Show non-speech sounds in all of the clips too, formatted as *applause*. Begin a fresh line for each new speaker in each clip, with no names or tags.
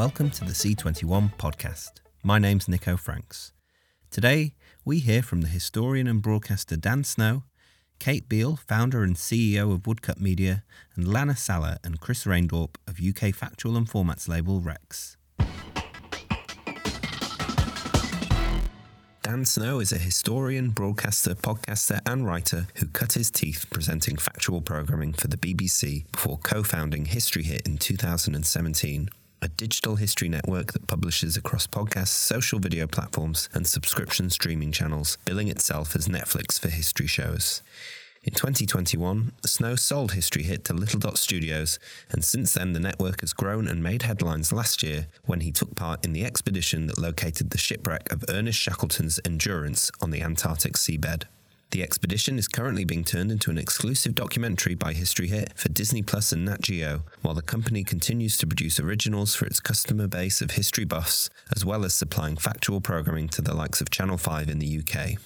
Welcome to the C21 podcast. My name's Nico Franks. Today, we hear from the historian and broadcaster Dan Snow, Kate Beal, founder and CEO of Woodcut Media, and Lana Salah and Chris Reindorp of UK factual and formats label Rex. Dan Snow is a historian, broadcaster, podcaster, and writer who cut his teeth presenting factual programming for the BBC before co founding History Hit in 2017, a digital history network that publishes across podcasts, social video platforms, and subscription streaming channels, billing itself as Netflix for history shows. In 2021, Snow sold History Hit to Little Dot Studios, and since then the network has grown and made headlines last year when he took part in the expedition that located the shipwreck of Ernest Shackleton's Endurance on the Antarctic seabed. The expedition is currently being turned into an exclusive documentary by History Hit for Disney Plus and Nat Geo, while the company continues to produce originals for its customer base of history buffs, as well as supplying factual programming to the likes of Channel 5 in the UK.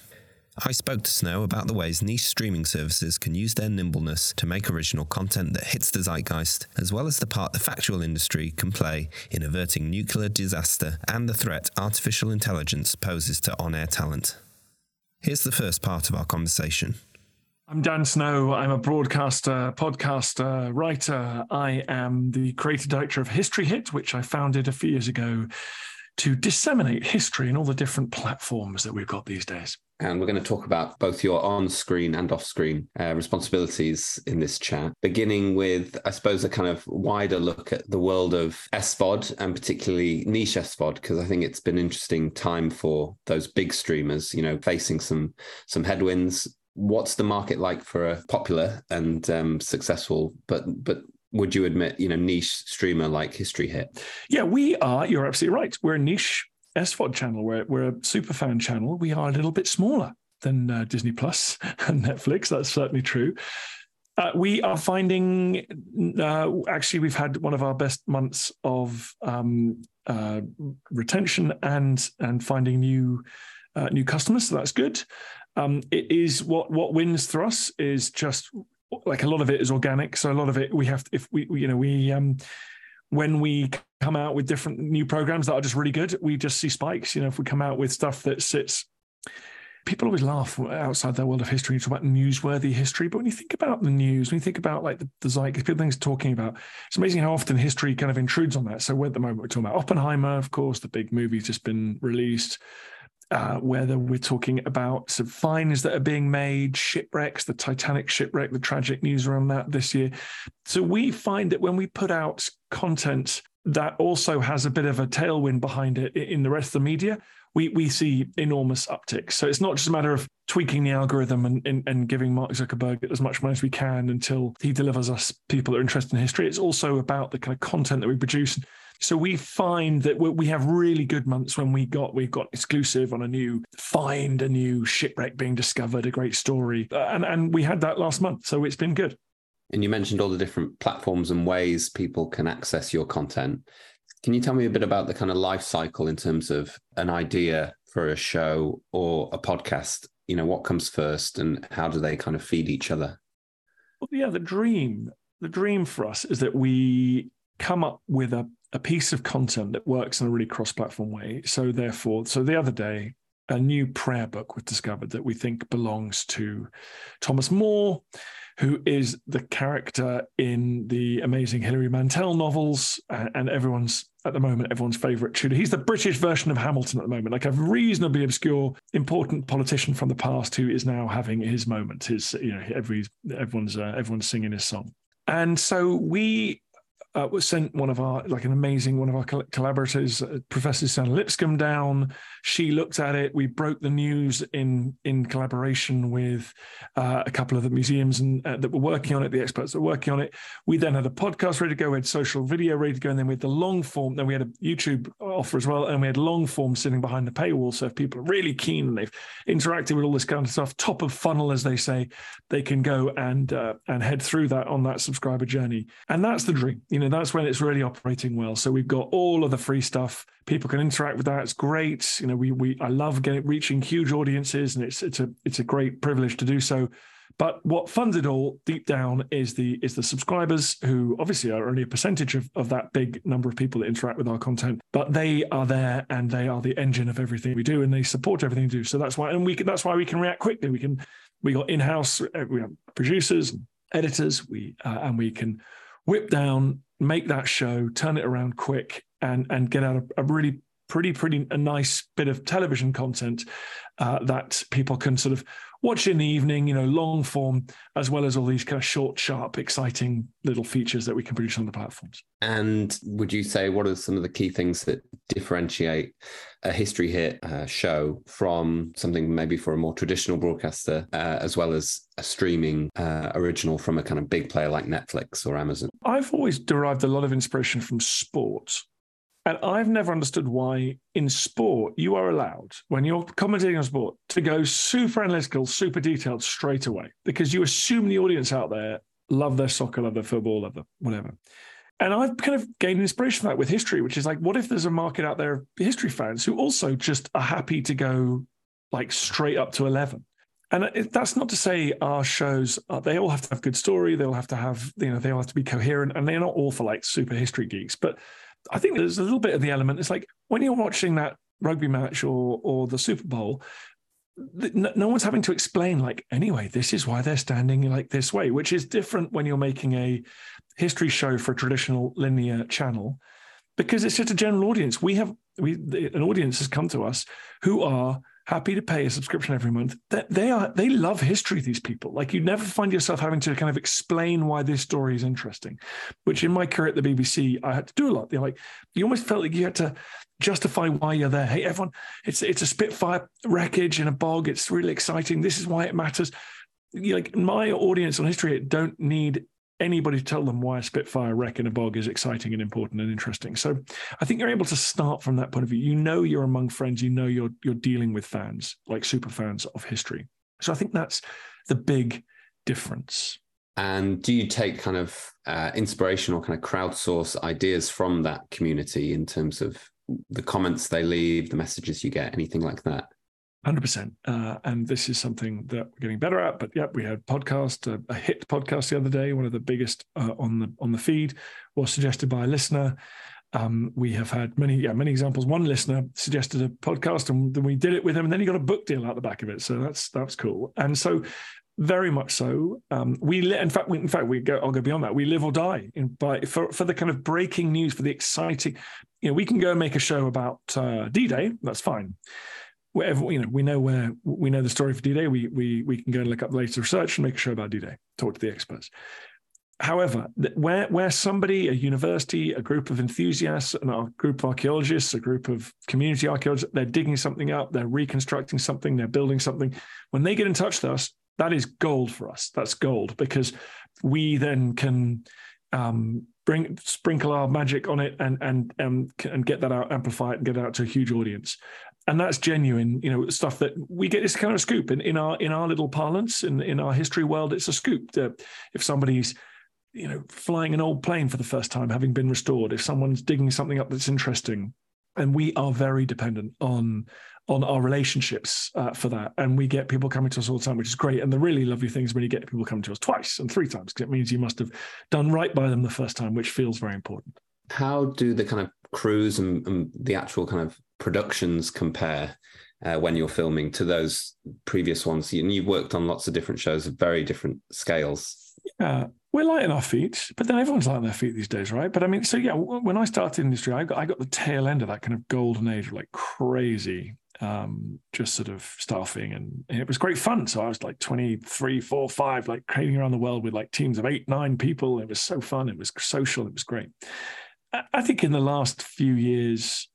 I spoke to Snow about the ways niche streaming services can use their nimbleness to make original content that hits the zeitgeist, as well as the part the factual industry can play in averting nuclear disaster and the threat artificial intelligence poses to on air talent. Here's the first part of our conversation.
I'm Dan Snow. I'm a broadcaster, podcaster, writer. I am the creative director of History Hit, which I founded a few years ago to disseminate history in all the different platforms that we've got these days.
And we're going to talk about both your on screen and off screen uh, responsibilities in this chat, beginning with, I suppose, a kind of wider look at the world of SVOD and particularly niche SVOD, because I think it's been interesting time for those big streamers, you know, facing some some headwinds. What's the market like for a popular and um, successful, but but would you admit, you know, niche streamer like History Hit?
Yeah, we are. You're absolutely right. We're a niche SVOD channel. We're, we're a super fan channel. We are a little bit smaller than uh, Disney Plus *laughs* and Netflix. That's certainly true. Uh, we are finding uh, actually we've had one of our best months of um, uh, retention and and finding new uh, new customers. So that's good. Um, it is what what wins for us is just like a lot of it is organic. So a lot of it we have to, if we you know we um, when we come out with different new programs that are just really good, we just see spikes. You know, if we come out with stuff that sits, people always laugh outside their world of history. You talk about newsworthy history, but when you think about the news, when you think about like the, the zeitgeist, people things talking about, it's amazing how often history kind of intrudes on that. So at the moment we're talking about Oppenheimer, of course, the big movie's just been released. Uh, whether we're talking about some finds that are being made, shipwrecks, the Titanic shipwreck, the tragic news around that this year. So we find that when we put out content that also has a bit of a tailwind behind it in the rest of the media, we we see enormous upticks. So it's not just a matter of tweaking the algorithm and, and, and, giving Mark Zuckerberg as much money as we can until he delivers us people that are interested in history. It's also about the kind of content that we produce. So we find that we have really good months when we got we've got exclusive on a new find, a new shipwreck being discovered, a great story, uh, and and we had that last month. So it's been good.
And you mentioned all the different platforms and ways people can access your content. Can you tell me a bit about the kind of life cycle in terms of an idea for a show or a podcast? You know, what comes first and how do they kind of feed each other?
Well, yeah, the dream, the dream for us is that we come up with a, a piece of content that works in a really cross-platform way. So therefore, so the other day, a new prayer book was discovered that we think belongs to Thomas More who is the character in the amazing Hilary Mantel novels and everyone's at the moment everyone's favorite Tudor. He's the British version of Hamilton at the moment, like a reasonably obscure, important politician from the past who is now having his moment. His, you know, every everyone's uh, everyone's singing his song, and so we uh, sent one of our like an amazing one of our collaborators, uh, Professor Suzannah Lipscomb, down. She looked at it. We broke the news in in collaboration with uh, a couple of the museums and uh, that were working on it, the experts that were working on it. We then had a podcast ready to go. We had social video ready to go, and then we had the long form. Then we had a YouTube offer as well, and we had long form sitting behind the paywall. So if people are really keen and they've interacted with all this kind of stuff, top of funnel as they say, they can go and uh, and head through that on that subscriber journey. And that's the dream, you know know, that's when it's really operating well. So we've got all of the free stuff. People can interact with that. It's great. You know, we we I love getting reaching huge audiences, and it's it's a it's a great privilege to do so. But what funds it all deep down is the is the subscribers who obviously are only a percentage of, of that big number of people that interact with our content, but they are there and they are the engine of everything we do and they support everything we do. So that's why and we can, that's why we can react quickly. We can we got in-house uh, we have producers, editors, we uh, and we can whip down, make that show, turn it around quick and and get out a, a really pretty pretty a nice bit of television content uh, that people can sort of watch in the evening, you know, long form, as well as all these kind of short, sharp, exciting little features that we can produce on the platforms.
And would you say what are some of the key things that differentiate a history hit uh, show from something maybe for a more traditional broadcaster, uh, as well as a streaming uh, original from a kind of big player like Netflix or Amazon?
I've always derived a lot of inspiration from sport. And I've never understood why in sport you are allowed, when you're commentating on sport, to go super analytical, super detailed straight away because you assume the audience out there love their soccer, love their football, love their whatever. And I've kind of gained inspiration from that with history, which is like, what if there's a market out there of history fans who also just are happy to go like straight up to 11? And that's not to say our shows, uh, they all have to have good story. They all have to have, you know, they all have to be coherent and they're not all for like super history geeks. But I think there's a little bit of the element. It's like when you're watching that rugby match or or the Super Bowl, no, no one's having to explain like anyway this is why they're standing like this way which is different when you're making a history show for a traditional linear channel because it's just a general audience we have we an audience has come to us who are happy to pay a subscription every month. They, they are they love history. These people, like you never find yourself having to kind of explain why this story is interesting. Which in my career at the BBC, I had to do a lot. Know, like you almost felt like you had to justify why you're there. Hey, everyone, it's it's a Spitfire wreckage in a bog. It's really exciting. This is why it matters. Like my audience on history don't need anybody to tell them why a Spitfire wreck in a bog is exciting and important and interesting. So I think you're able to start from that point of view. You know you're among friends. You know you're you're dealing with fans, like super fans of history. So I think that's the big difference.
And do you take kind of uh, inspiration or kind of crowdsource ideas from that community in terms of the comments they leave, the messages you get, anything like that?
Hundred uh, percent, and this is something that we're getting better at. But yeah, we had podcast, a, hit podcast the other day, one of the biggest uh, on the on the feed, was suggested by a listener. Um, we have had many, yeah, many examples. One listener suggested a podcast, and then we did it with him, and then he got a book deal out the back of it. So that's that's cool. And so, very much so. Um, we, li- in fact, we, in fact, we go. I'll go beyond that. We live or die in by for for the kind of breaking news, for the exciting. You know, we can go and make a show about uh, D-Day. That's fine wherever you know we know where we know the story for D-Day, we we we can go and look up the latest research and make a show about D-Day, talk to the experts. However, where where somebody, a university, a group of enthusiasts, and a group of archaeologists, a group of community archaeologists, they're digging something up, they're reconstructing something, they're building something. When they get in touch with us, that is gold for us. That's gold because we then can um, bring sprinkle our magic on it and and and and get that out, amplify it, and get it out to a huge audience and that's genuine you know stuff that we get it's kind of scoop in, in our in our little parlance in in our history world it's a scoop that if somebody's you know flying an old plane for the first time having been restored if someone's digging something up that's interesting and we are very dependent on on our relationships uh, for that. And we get people coming to us all the time which is great. And the really lovely thing is when you get people coming to us twice and three times because it means you must have done right by them the first time which feels very important.
How do the kind of crews and, and the actual kind of productions compare uh, when you're filming to those previous ones? And you've worked on lots of different shows of very different scales.
Yeah, we're light on our feet, but then everyone's light on their feet these days, right? But I mean, so yeah, when I started in industry, I got I got the tail end of that kind of golden age, of like crazy, um, just sort of staffing, and, and, it was great fun. So I was like 23, 4, 5, like trading around the world with like teams of eight, nine people. It was so fun. It was social. It was great. I think in the last few years,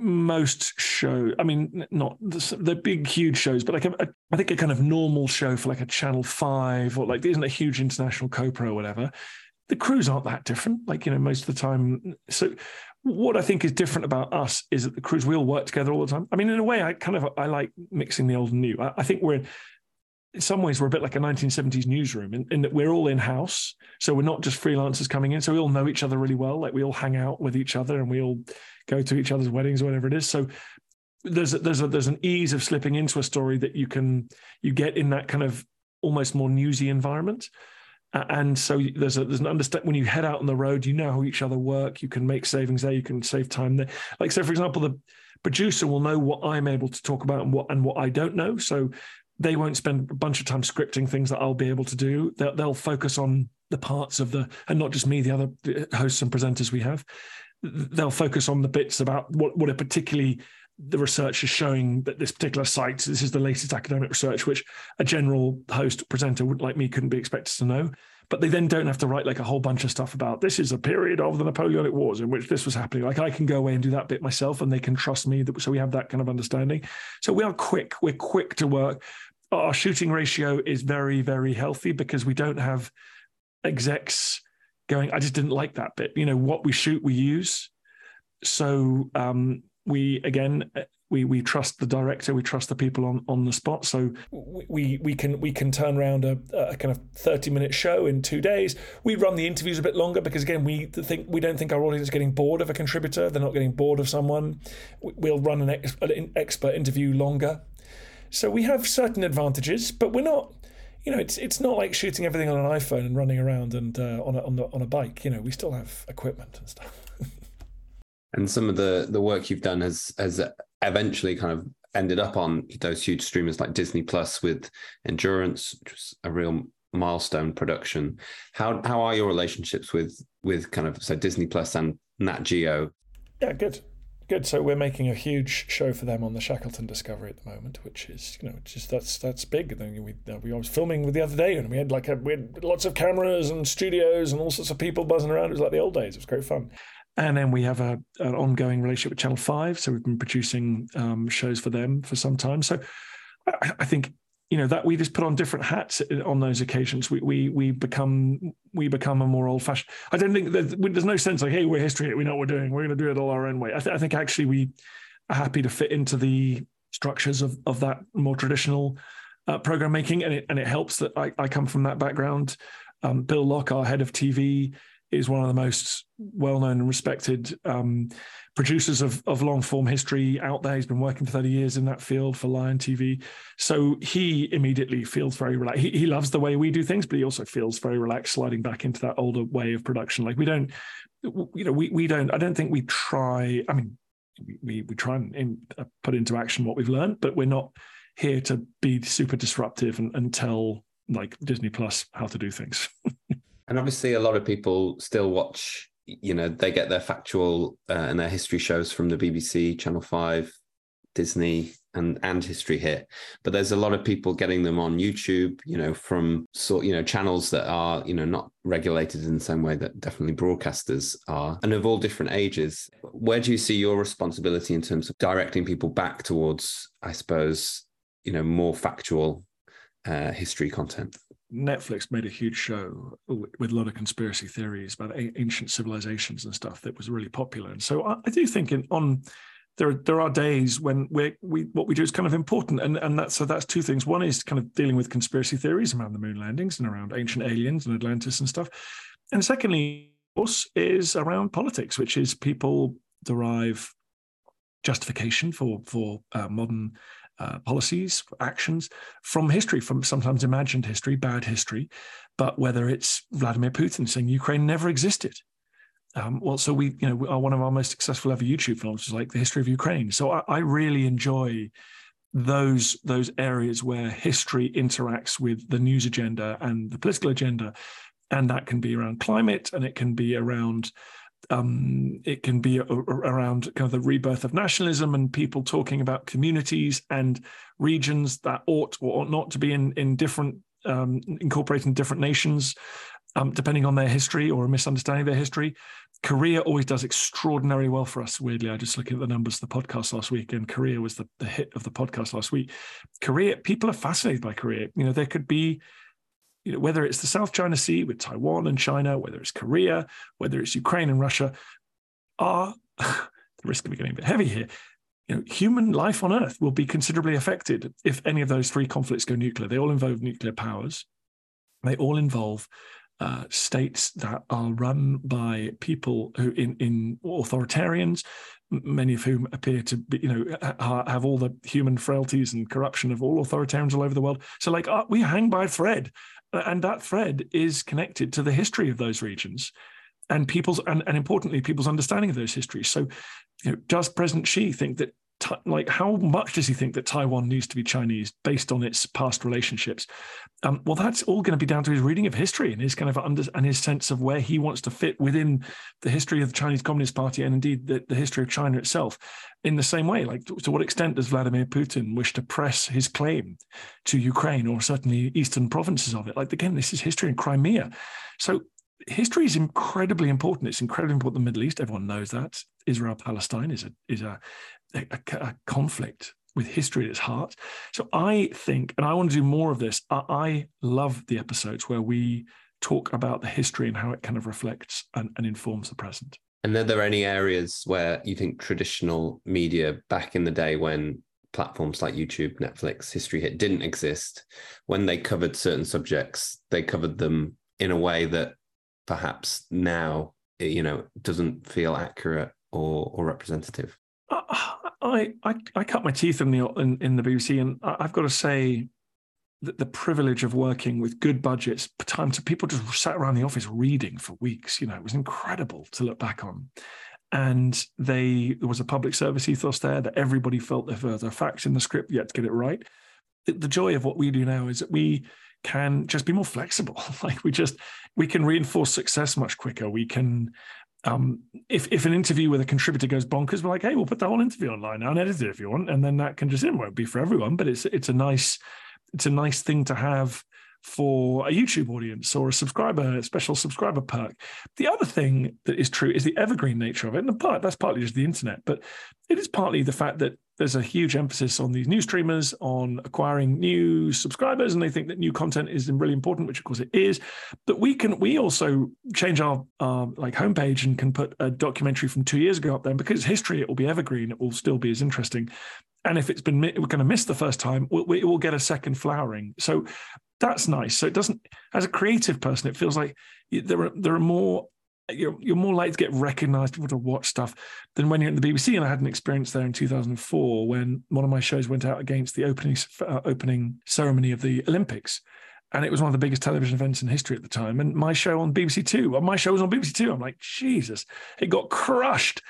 most show i mean not the, big huge shows but like a, I think a kind of normal show for like a channel 5 or like isn't a huge international co-pro or whatever. The crews aren't that different like you know most of the time. So what i think is different about us is that the crews we all work together all the time. I mean in a way i kind of i like mixing the old and new. I, I think we're in some ways we're a bit like a 1970s newsroom in, in, that we're all in house so we're not just freelancers coming in. So we all know each other really well. Like we all hang out with each other and we all go to each other's weddings or whatever it is so there's a, there's a, there's an ease of slipping into a story that you can you get in that kind of almost more newsy environment. and so there's a there's an understand when you head out on the road, you know how each other work. You can make savings there. You can save time there. Like so, for example, the producer will know what I'm able to talk about and what and what I don't know. So they won't spend a bunch of time scripting things that I'll be able to do. They'll, they'll focus on the parts of the and not just me, the other hosts and presenters we have. They'll focus on the bits about what what a particularly the research is showing that this particular site, this is the latest academic research, which a general host presenter like me couldn't be expected to know. But they then don't have to write like a whole bunch of stuff about this is a period of the Napoleonic Wars in which this was happening. Like I can go away and do that bit myself, and they can trust me. That, so we have that kind of understanding. So we are quick. We're quick to work. Our shooting ratio is very, very healthy because we don't have execs going. I just didn't like that bit. You know what we shoot, we use. So um, we again we we trust the director, we trust the people on on the spot. So we we can we can turn around a, a kind of thirty minute show in two days. We run the interviews a bit longer because again we think we don't think our audience is getting bored of a contributor. They're not getting bored of someone. We'll run an, ex, an expert interview longer. So we have certain advantages, but we're not. You know, it's it's not like shooting everything on an iPhone and running around and uh, on a, on, the, on a bike. You know, we still have equipment and stuff. *laughs*
and some of the the work you've done has has eventually kind of ended up on those huge streamers like Disney Plus with Endurance, which was a real milestone production. How how are your relationships with with kind of so Disney Plus and Nat Geo?
Yeah, good. Good. So we're making a huge show for them on the Shackleton Discovery at the moment, which is you know just that's that's big. We we was filming with the other day, and we had like a, we had lots of cameras and studios and all sorts of people buzzing around. It was like the old days. It was great fun. And then we have a, an ongoing relationship with Channel 5. So we've been producing um, shows for them for some time. So I, I, think, you know, that we just put on different hats on those occasions. We we we become we become a more old fashioned. I don't think there's, there's no sense like, hey, we're history. We know what we're doing. We're going to do it all our own way. I, th- I think actually we are happy to fit into the structures of of that more traditional uh, program making, and it and it helps that I, I come from that background. Um, Bill Locke, our head of TV, is one of the most well-known and respected um, producers of, of long-form history out there. He's been working for 30 years in that field for Lion TV. So he immediately feels very relaxed. He, he loves the way we do things, but he also feels very relaxed sliding back into that older way of production. Like we don't, you know, we, we don't, I don't think we try, I mean, we, we try and in, uh, put into action what we've learned, but we're not here to be super disruptive and, and tell like Disney Plus how to do things. *laughs*
And obviously, a lot of people still watch. You know, they get their factual uh, and their history shows from the BBC, Channel Five, Disney, and and History Hit. But there's a lot of people getting them on YouTube. You know, from sort you know channels that are you know not regulated in the same way that definitely broadcasters are, and of all different ages. Where do you see your responsibility in terms of directing people back towards, I suppose, you know, more factual uh, history content?
Netflix made a huge show with a lot of conspiracy theories about ancient civilizations and stuff that was really popular. And so I, I do think in, on there there are days when we we what we do is kind of important, and and that's so that's two things. One is kind of dealing with conspiracy theories around the moon landings and around ancient aliens and Atlantis and stuff, and secondly, of course, is around politics, which is people derive justification for for uh, modern uh, policies, actions from history, from sometimes imagined history, bad history, but whether it's Vladimir Putin saying Ukraine never existed. Um, well, so we, you know, are one of our most successful ever YouTube films is like the history of Ukraine. So I, I really enjoy those those areas where history interacts with the news agenda and the political agenda, and that can be around climate and it can be around um, it can be a, a, around kind of the rebirth of nationalism and people talking about communities and regions that ought or ought not to be in in different um, incorporating different nations, um, depending on their history or a misunderstanding of their history. Korea always does extraordinarily well for us. Weirdly, I just looking at the numbers of the podcast last week, and Korea was the, the hit of the podcast last week. Korea, people are fascinated by Korea. You know, there could be you know, whether it's the South China Sea with Taiwan and China, whether it's Korea, whether it's Ukraine and Russia, are *laughs* the risk of getting a bit heavy here. You know, human life on Earth will be considerably affected if any of those three conflicts go nuclear. They all involve nuclear powers. They all involve uh, states that are run by people who in, in authoritarians many of whom appear to be, you know, have all the human frailties and corruption of all authoritarians all over the world. So, like, uh, we hang by a thread, and that thread is connected to the history of those regions and people's and, and importantly people's understanding of those histories. So you know does president xi think that like how much does he think that Taiwan needs to be Chinese based on its past relationships? Um, well, that's all going to be down to his reading of history and his kind of under and his sense of where he wants to fit within the history of the Chinese Communist Party and indeed the, the history of China itself. In the same way, like to, to what extent does Vladimir Putin wish to press his claim to Ukraine or certainly eastern provinces of it? Like again, this is history in Crimea. So history is incredibly important. It's incredibly important the Middle East. Everyone knows that. Israel Palestine is a is a a, a, conflict with history at its heart. So I think, and I want to do more of this. I, I, love the episodes where we talk about the history and how it kind of reflects and, and informs the present.
And are there any areas where you think traditional media back in the day when platforms like YouTube, Netflix, History Hit didn't exist, when they covered certain subjects, they covered them in a way that perhaps now, you know, doesn't feel accurate or, or representative?
Uh, I, I, I cut my teeth in the in, in the BBC, and I've got to say that the privilege of working with good budgets, time to people just sat around the office reading for weeks. You know, it was incredible to look back on. And they there was a public service ethos there that everybody felt there were facts in the script, yet to get it right. The, the joy of what we do now is that we can just be more flexible. *laughs* like we just we can reinforce success much quicker. We can um, if if an interview with a contributor goes bonkers, we're like, hey, we'll put the whole interview online and edit it if you want, and then that can just it won't be for everyone, but it's it's a nice it's a nice thing to have for a YouTube audience or a subscriber, a special subscriber perk. The other thing that is true is the evergreen nature of it. And part, that's partly just the internet, but it is partly the fact that there's a huge emphasis on these new streamers on acquiring new subscribers and they think that new content is really important which of course it is. But we can we also change our, our like homepage and can put a documentary from two years ago up there because history it will be evergreen it will still be as interesting. And if it's been we're going to miss the first time it will get a second flowering. So that's nice. So it doesn't as a creative person it feels like there are there are more you're, you're more likely to get recognized, people to watch stuff than when you're at the BBC. And I had an experience there in 2004 when one of my shows went out against the opening uh, opening ceremony of the Olympics. And it was one of the biggest television events in history at the time. And my show on BBC Two, my show was on BBC Two. I'm like, Jesus, it got crushed.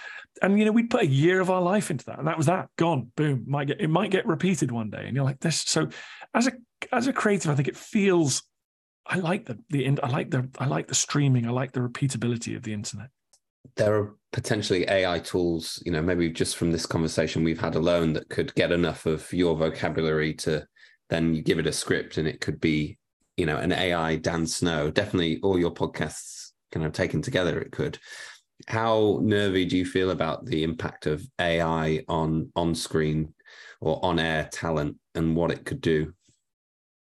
And you know, we put a year of our life into that, and that was that gone. Boom. Might get it might get repeated one day. And you're like, this. So, as a as a creative, I think it feels I like the the I like the I like the streaming. I like the repeatability of the internet.
There are potentially AI tools, you know, maybe just from this conversation we've had alone that could get enough of your vocabulary to then you give it a script and it could be, you know, an AI Dan Snow. Definitely all your podcasts kind of taken together, it could. How nervy do you feel about the impact of AI on on screen or on air talent and what it could do?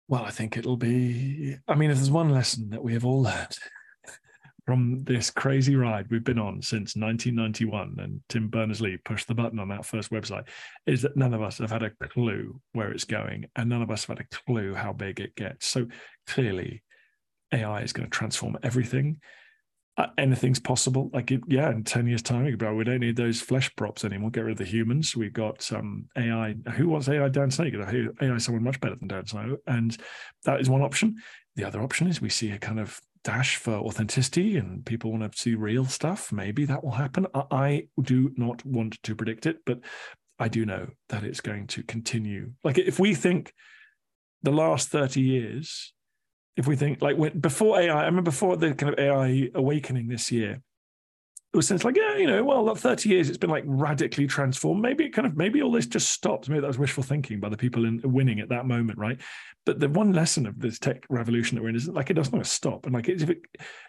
Well, I think it'll be. I mean, if there's one lesson that we have all learned *laughs* from this crazy ride we've been on since 1991 and Tim Berners Lee pushed the button on that first website, is that none of us have had a clue where it's going and none of us have had a clue how big it gets. So clearly, AI is going to transform everything anything's possible. Like, it, yeah, in 10 years' time, we don't need those flesh props anymore. Get rid of the humans. We've got some um, AI. Who wants AI Dan? You AI someone much better than Dan Snow. And that is one option. The other option is we see a kind of dash for authenticity and people want to see real stuff. Maybe that will happen. I, I do not want to predict it, but I do know that it's going to continue. Like, if we think the last 30 years, if we think like when before AI, I remember before the kind of AI awakening this year, it was sense like, yeah, you know, well, 30 years, it's been like radically transformed. Maybe it kind of, maybe all this just stops. Maybe that was wishful thinking by the people in winning at that moment, right? But the one lesson of this tech revolution that we're in is like it doesn't stop, and like it,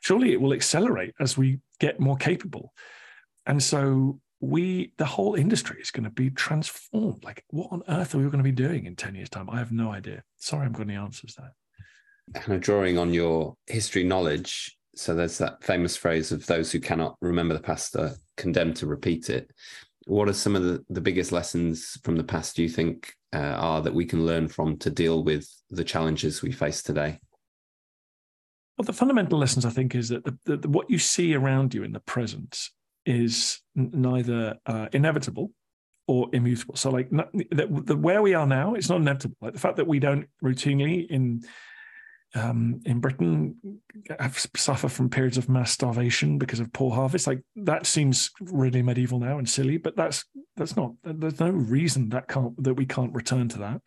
surely it will accelerate as we get more capable. And so we, the whole industry is going to be transformed. Like, what on earth are we going to be doing in 10 years' time? I have no idea. Sorry, I'm got any answers there
kind of drawing on your history knowledge. So there's that famous phrase of those who cannot remember the past are condemned to repeat it. What are some of the, the biggest lessons from the past do you think uh, are that we can learn from to deal with the challenges we face today?
Well, the fundamental lessons I think is that the, the, what you see around you in the present is neither uh, inevitable or immutable. So, like the, the, where we are now, it's not inevitable. Like the fact that we don't routinely in um, in Britain have suffer from periods of mass starvation because of poor harvest. Like that seems really medieval now and silly, but that's that's not. There's no reason that can't that we can't return to that.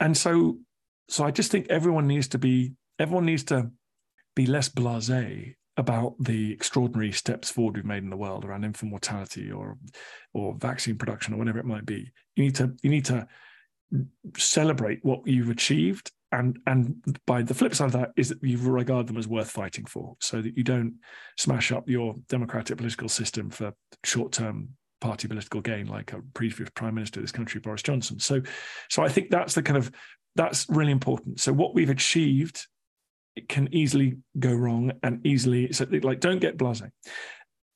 And so, so I just think everyone needs to be everyone needs to be less blasé about the extraordinary steps forward we've made in the world around infant mortality or or vaccine production or whatever it might be. You need to you need to celebrate what you've achieved and and by the flip side of that is that you regard them as worth fighting for so that you don't smash up your democratic political system for short-term party political gain like a previous prime minister of this country boris johnson. So so i think that's the kind of that's really important. So what we've achieved it can easily go wrong and easily so like don't get blasé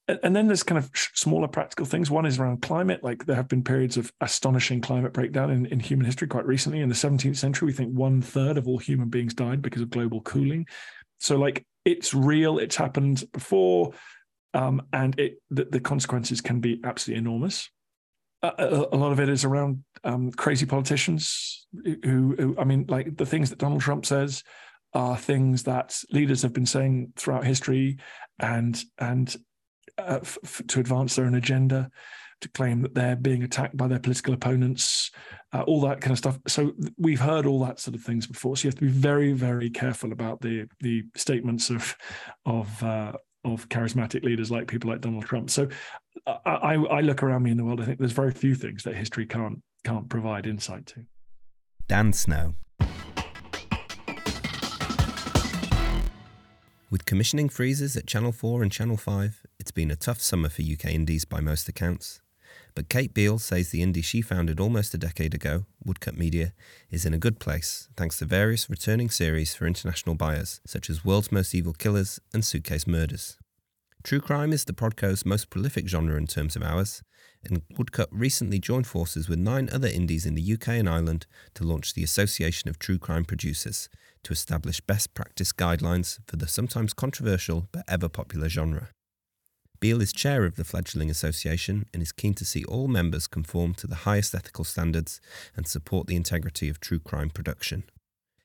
and then there's kind of smaller practical things. One is around climate. Like there have been periods of astonishing climate breakdown in, in human history quite recently. In the 17th century, we think one third of all human beings died because of global cooling. So like it's real. It's happened before, um, and it the, the, consequences can be absolutely enormous. a, a, lot of it is around um, crazy politicians who, who, I mean, like the things that Donald Trump says are things that leaders have been saying throughout history, and and uh, f- to advance their own agenda, to claim that they're being attacked by their political opponents, uh, all that kind of stuff. So we've heard all that sort of things before. So you have to be very, very careful about the the statements of of uh, of charismatic leaders like people like Donald Trump. So I, I look around me in the world. I think there's very few things that history can't can't provide insight to.
Dan Snow. With commissioning freezes at Channel 4 and Channel 5, it's been a tough summer for UK indies by most accounts. But Kate Beal says the indie she founded almost a decade ago, Woodcut Media, is in a good place thanks to various returning series for international buyers, such as World's Most Evil Killers and Suitcase Murders. True crime is the Prodco's most prolific genre in terms of hours, and Woodcut recently joined forces with nine other indies in the UK and Ireland to launch the Association of True Crime Producers to establish best practice guidelines for the sometimes controversial but ever popular genre. Beal is chair of the fledgling association and is keen to see all members conform to the highest ethical standards and support the integrity of true crime production.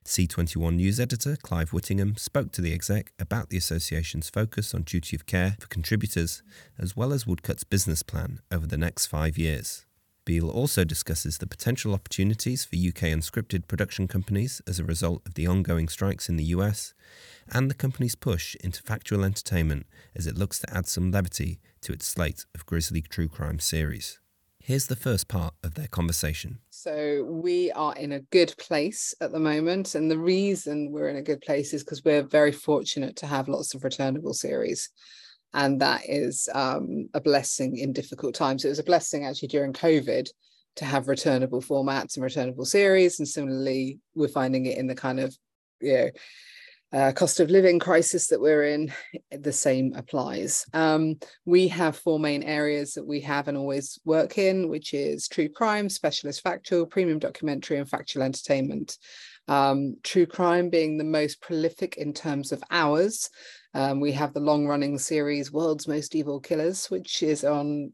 C21 news editor Clive Whittingham spoke to the exec about the association's focus on duty of care for contributors, as well as Woodcut's business plan over the next five years. Beal also discusses the potential opportunities for UK unscripted production companies as a result of the ongoing strikes in the US, and the company's push into factual entertainment as it looks to add some levity to its slate of grisly true crime series. Here's the first part of their conversation.
So, we are in a good place at the moment. And the reason we're in a good place is because we're very fortunate to have lots of returnable series. And that is um, a blessing in difficult times. It was a blessing actually during COVID to have returnable formats and returnable series. And similarly, we're finding it in the kind of, you know, uh, cost of living crisis that we're in, the same applies. Um, we have four main areas that we have and always work in, which is true crime, specialist factual, premium documentary, and factual entertainment. Um, true crime being the most prolific in terms of hours. Um, we have the long running series World's Most Evil Killers, which is on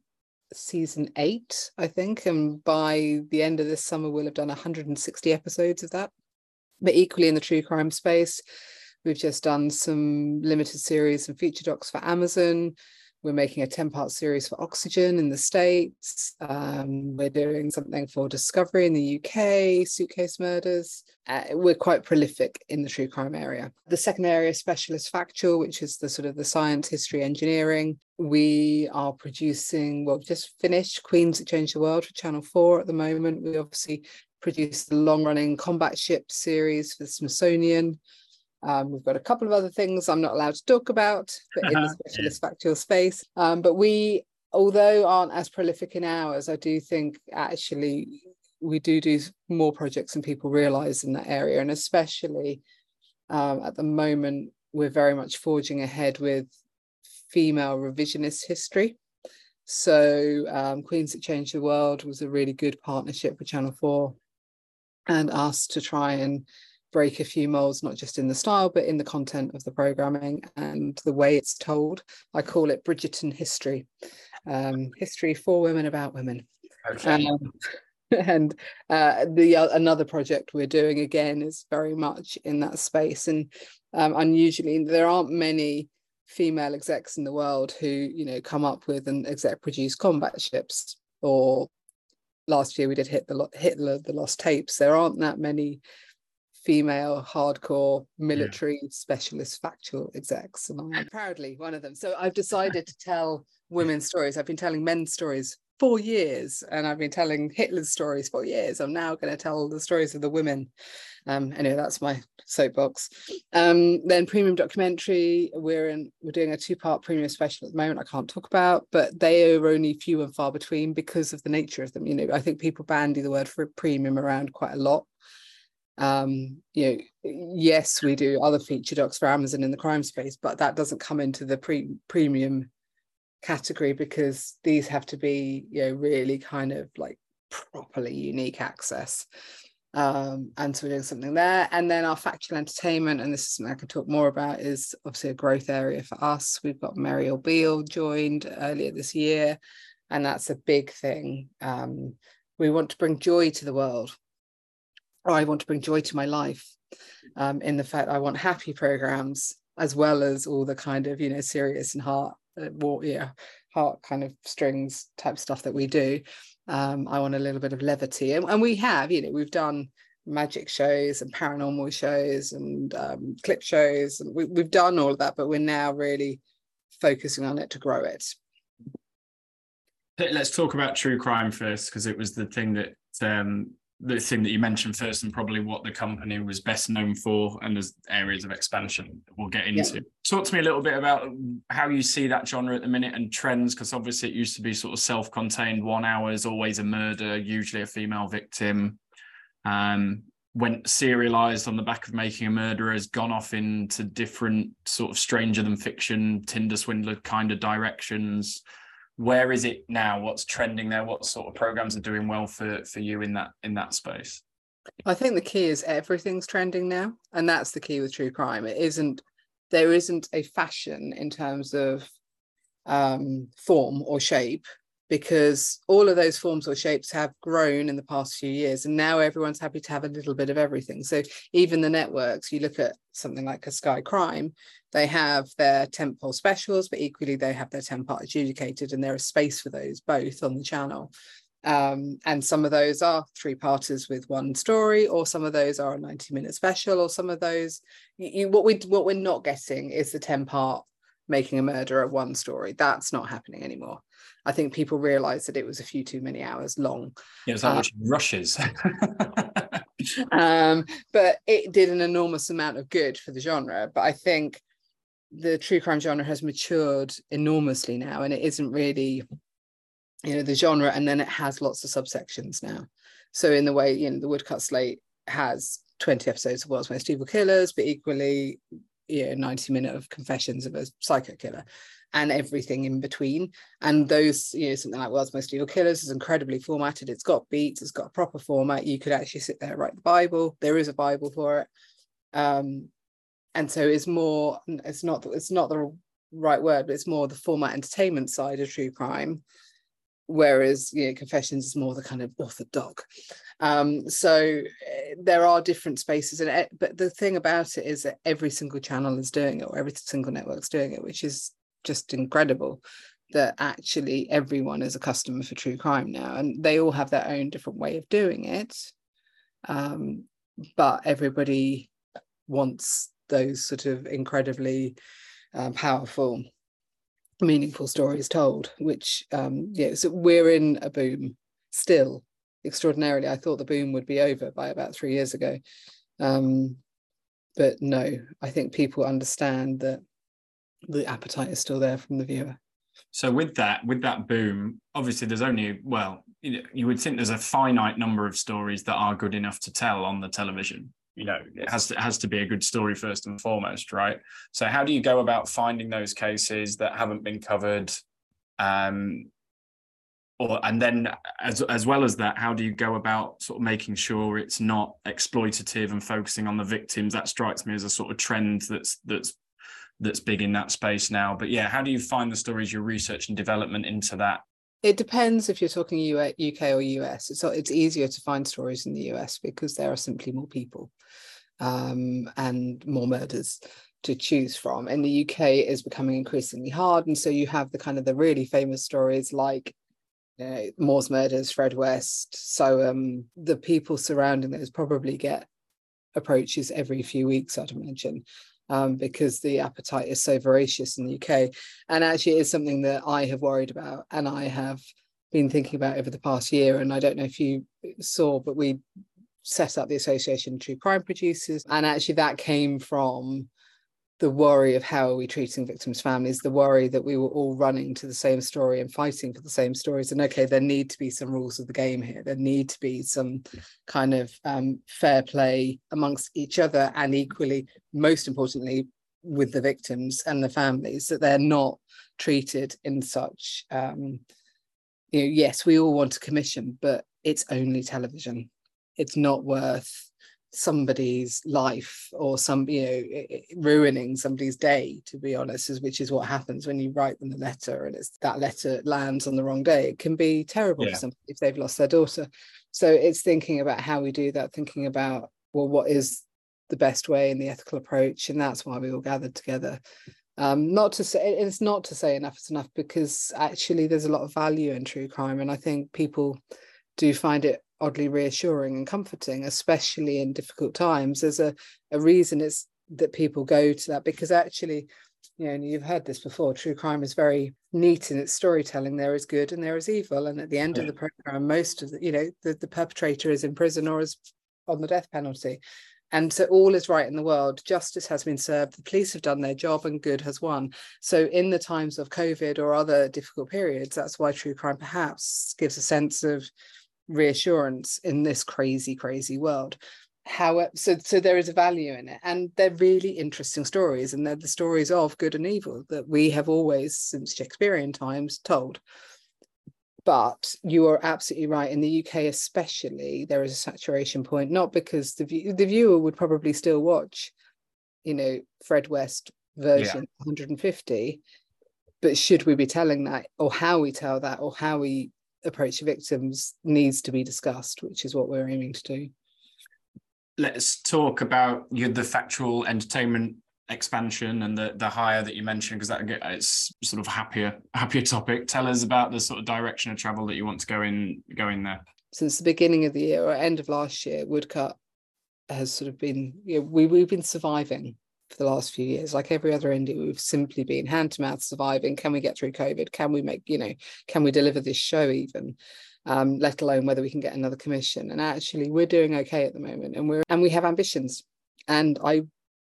season eight, I think. And by the end of this summer, we'll have done 160 episodes of that. But equally in the true crime space, We've just done some limited series and feature docs for Amazon. We're making a 10 part series for Oxygen in the States. Um, we're doing something for Discovery in the UK, Suitcase Murders. Uh, we're quite prolific in the true crime area. The second area, Specialist Factual, which is the sort of the science, history, engineering. We are producing, well, just finished Queens That Changed the World for Channel 4 at the moment. We obviously produced the long running Combat Ship series for the Smithsonian. Um, we've got a couple of other things I'm not allowed to talk about, but in the uh-huh. specialist factual space. Um, but we, although aren't as prolific in hours, I do think actually we do do more projects than people realize in that area. And especially um, at the moment, we're very much forging ahead with female revisionist history. So um, Queens That Changed the World was a really good partnership with Channel 4 and us to try and break a few molds, not just in the style, but in the content of the programming and the way it's told. I call it Bridgerton history, um, history for women about women. Okay. Um, *laughs* and uh, the uh, another project we're doing again is very much in that space. And um, unusually, there aren't many female execs in the world who you know come up with and exec produce combat ships or last year we did hit the Hitler the lost tapes there aren't that many female hardcore military yeah. specialist factual execs and I'm proudly one of them so I've decided *laughs* to tell women's stories I've been telling men's stories for years and I've been telling Hitler's stories for years. I'm now going to tell the stories of the women. Um, anyway, that's my soapbox. Um, then premium documentary, we're in we're doing a two-part premium special at the moment. I can't talk about, but they are only few and far between because of the nature of them. You know, I think people bandy the word for premium around quite a lot. Um, you know, yes, we do other feature docs for Amazon in the crime space, but that doesn't come into the pre premium category because these have to be you know really kind of like properly unique access um, and so we're doing something there. And then our factual entertainment and this is something i can talk more about is obviously a growth area for us. We've got Muriel Beale joined earlier this year and that's a big thing. Um, we want to bring joy to the world or i want to bring joy to my life um, in the fact i want happy programs as well as all the kind of you know serious and heart uh, yeah heart kind of strings type stuff that we do. Um, i want a little bit of levity. And, and we have you know we've done magic shows and paranormal shows and um, clip shows and we, we've done all of that but we're now really focusing on it to grow it.
Let's talk about true crime first because it was the thing that um, the thing that you mentioned first and probably what the company was best known for and as areas of expansion we'll get into. Yeah. talk to me a little bit about how you see that genre at the minute and trends because obviously it used to be sort of self-contained one hour is always a murder usually a female victim. Um, went serialized on the back of making a murderer has gone off into different sort of stranger than fiction tinder swindler kind of directions where is it now? What's trending there? What sort of programs are doing well for for you in that in that space?
I think the key is everything's trending now and that's the key with true crime. It isn't there isn't a fashion in terms of um, form or shape because all of those forms or shapes have grown in the past few years and now everyone's happy to have a little bit of everything. So even the networks you look at something like a sky crime they have their tentpole specials but equally they have their 10 part adjudicated and there is space for those both on the channel. Um, and some of those are three parters with one story or some of those are a 90 minute special or some of those you, what we what we're not getting is the 10 part making a murder of one story. That's not happening anymore I think people realised that it was a few too many hours long.
Yeah, it's like uh, rushes. *laughs*
um, but it did an enormous amount of good for the genre. But I think the true crime genre has matured enormously now, and it isn't really, you know, the genre. And then it has lots of subsections now. So in the way, you know, the Woodcut Slate has 20 episodes of World's Most Evil Killers, but equally, you know, 90 minute of confessions of a psycho killer and everything in between. And those, you know, something like World's Most Evil Killers is incredibly formatted. It's got beats, it's got a proper format. You could actually sit there and write the Bible. There is a Bible for it. Um, and so it's more, it's not, it's not the right word, but it's more the format entertainment side of true crime. Whereas, you know, Confessions is more the kind of orthodox. Um, so eh, there are different spaces in it, but the thing about it is that every single channel is doing it, or every single network's doing it, which is just incredible that actually everyone is a customer for true crime now and they all have their own different way of doing it. Um, but everybody wants those sort of incredibly um, powerful meaningful stories told which um yeah so we're in a boom still. Extraordinarily i thought the boom would be over by about three years ago. Um but no i think people understand that the appetite is still there from the viewer.
So with that, with that boom, obviously there's only well, you would think there's a finite number of stories that are good enough to tell on the television. You know, it has to has to be a good story first and foremost, right? So how do you go about finding those cases that haven't been covered? Um, or and then as as well as that how do you go about sort of making sure it's not exploitative and focusing on the victims that strikes me as a sort of trend that's that's that's big in that space now. But yeah how do you find the stories your research and development into that?
It depends if you're talking uk or us it's it's easier to find stories in the us because there are simply more people um, and more murders to choose from. In the uk is becoming increasingly hard. And so you have the kind of the really famous stories like you know, Moors murders, Fred West. So um, the people surrounding those probably get approaches every few weeks, I'd imagine, um, because the appetite is so voracious in the UK. And actually, it is something that I have worried about and I have been thinking about over the past year. And I don't know if you saw, but we set up the Association of True Crime Producers. And actually, that came from the worry of how are we treating victims' families, the worry that we were all running to the same story and fighting for the same stories. And okay, there need to be some rules of the game here. There need to be some kind of um, fair play amongst each other, and equally, most importantly, with the victims and the families, that they're not treated in such. Um, you know, yes, we all want a commission, but it's only television. It's not worth somebody's life or some you know ruining somebody's day to be honest is which is what happens when you write them a letter and it's that letter lands on the wrong day. It can be terrible yeah. for somebody if they've lost their daughter. So it's thinking about how we do that thinking about well what is the best way and the ethical approach and that's why we all gathered together. Um, not to say it's not to say enough is enough because actually there's a lot of value in true crime and i think people do find it oddly reassuring and comforting, especially in difficult times. There's a, a reason it's that people go to that because actually, you know, and you've heard this before, true crime is very neat in its storytelling. There is good and there is evil. And at the end of the program, most of the, you know, the, the perpetrator is in prison or is on the death penalty. And so all is right in the world. Justice has been served. The police have done their job and good has won. So, in the times of COVID or other difficult periods, that's why true crime perhaps gives a sense of reassurance in this crazy, crazy world. However, so so there is a value in it, and they're really interesting stories, and they're the stories of good and evil that we have always, since Shakespearean times, told. But you are absolutely right. In the UK, especially, there is a saturation point. Not because the view, the viewer would probably still watch, you know, Fred West version yeah. 150, but should we be telling that, or how we tell that, or how we approach to victims needs to be discussed, which is what we're aiming to do.
Let's talk about your, the factual entertainment expansion and the the hire that you mentioned because that it's sort of happier happier topic. Tell us about the sort of direction of travel that you want to go in go in there.
Since the beginning of the year or end of last year, Woodcut has sort of been you know, we we've been surviving for the last few years. Like every other indie, we've simply been hand to mouth surviving. Can we get through COVID? Can we make, you know, can we deliver this show even? Um, let alone whether we can get another commission. And actually, we're doing okay at the moment, and we're and we have ambitions. And I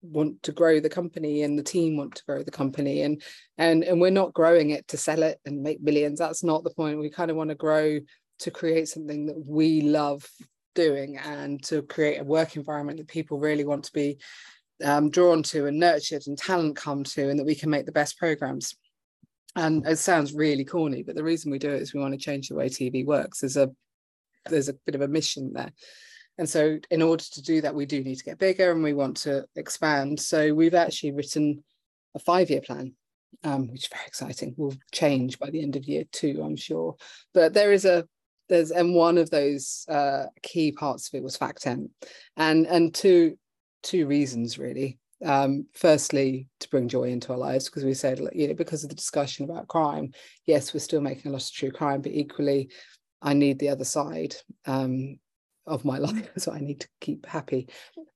want to grow the company, and the team want to grow the company, and and and we're not growing it to sell it and make millions. That's not the point. We kind of want to grow to create something that we love doing and to create a work environment that people really want to be um, drawn to and nurtured and talent come to and that we can make the best programs. And it sounds really corny but the reason we do it is we want to change the way tv works. There's a there's a bit of a mission there. And so in order to do that we do need to get bigger and we want to expand. So we've actually written a five year plan um, which is very exciting. Will change by the end of year two i'm sure. But there is a there's and one of those uh, key parts of it was FactEnt and and two two reasons really. Um, firstly, to bring joy into our lives, because we said, you know, because of the discussion about crime, yes, we're still making a lot of true crime, but equally, I need the other side um, of my *laughs* life, so I need to keep happy.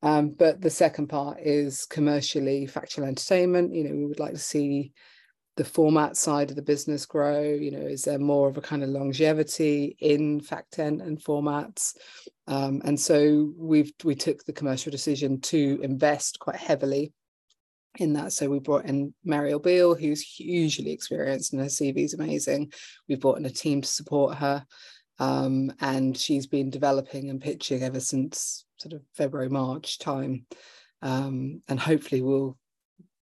Um, but the second part is commercially factual entertainment. You know, we would like to see the format side of the business grow? You know, is there more of a kind of longevity in FactEnt and formats? Um, and so we've we took the commercial decision to invest quite heavily in that. So we brought in Mariel Beale, who's hugely experienced and her CV is amazing. We brought in a team to support her. Um, and she's been developing and pitching ever since sort of February, March time. Um, and hopefully we'll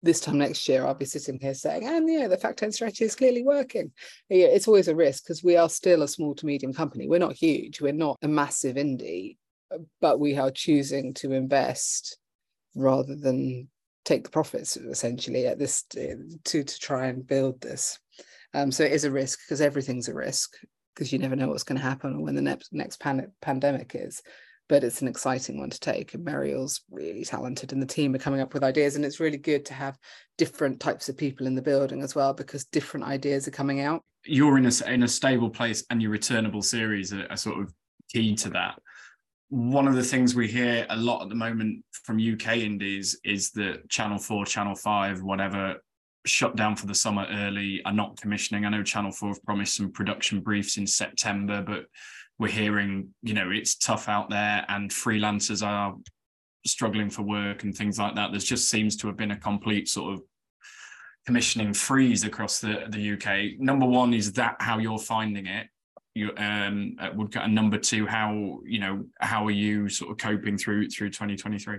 this time next year, I'll be sitting here saying, and yeah, the FactEnt strategy is clearly working. It's always a risk because we are still a small to medium company. We're not huge, we're not a massive indie, but we are choosing to invest rather than take the profits essentially at this to to try and build this. Um, so it is a risk because everything's a risk because you never know what's going to happen or when the next next pan- pandemic is but it's an exciting one to take. And Mariel's really talented, and the team are coming up with ideas. And it's really good to have different types of people in the building as well, because different ideas are coming out.
You're in a in a stable place, and your returnable series are, are sort of key to that. One of the things we hear a lot at the moment from UK indies is that Channel Four, Channel Five, whatever, shut down for the summer early, are not commissioning. I know Channel Four have promised some production briefs in September, but we're hearing, you know, it's tough out there and freelancers are struggling for work and things like that. There just seems to have been a complete sort of commissioning freeze across the, the UK. Number one, is that how you're finding it? You um would and number two, how you know how are you sort of coping through through 2023?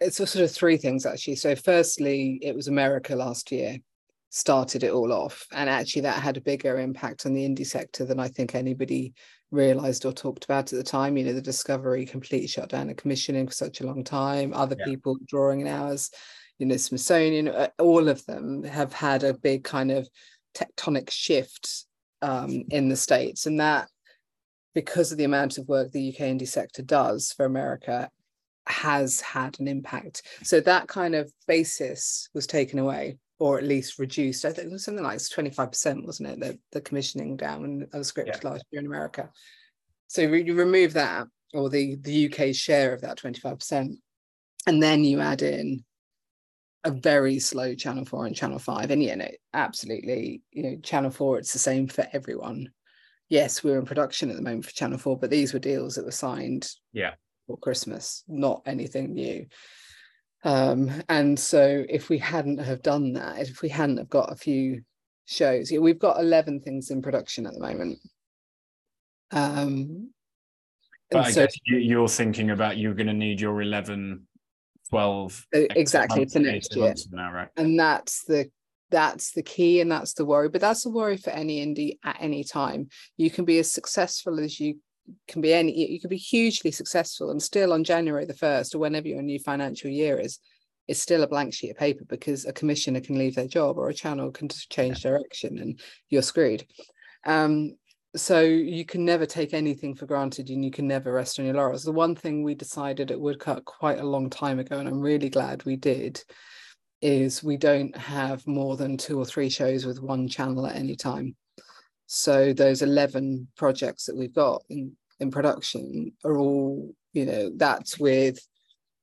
It's sort of three things actually. So firstly, it was America last year started it all off, and actually that had a bigger impact on the indie sector than I think anybody realized or talked about at the time. You know, the Discovery completely shut down a commissioning for such a long time. Other yeah. people drawing in hours, you know, Smithsonian, uh, all of them have had a big kind of tectonic shift um, in the states, and that because of the amount of work the UK indie sector does for America has had an impact. So that kind of basis was taken away or at least reduced. I think it was something like 25%, wasn't it? The, the commissioning down of the script yeah. last year in America. So you remove that, or the, the UK share of that 25%, and then you add in a very slow channel four and channel five. And yeah, no, absolutely, you know, channel four, it's the same for everyone. Yes, we're in production at the moment for channel four, but these were deals that were signed
yeah
for Christmas, not anything new um, and so if we hadn't have done that if we hadn't have got a few shows yeah, we've got 11 things in production at the moment. Um
but I so, guess you're thinking about you're going to need your 11 12
exactly it's the next year. now, right? and that's the that's the key and that's the worry but that's the worry for any indie at any time. You can be as successful as you can be any you could be hugely successful and still on January the 1st or whenever your new financial year is it's still a blank sheet of paper because a commissioner can leave their job or a channel can change direction and you're screwed. Um, so you can never take anything for granted and you can never rest on your laurels. The one thing we decided at woodcut quite a long time ago and i'm really glad we did is we don't have more than two or three shows with one channel at any time so those 11 projects that we've got in, in production are all, you know, that's with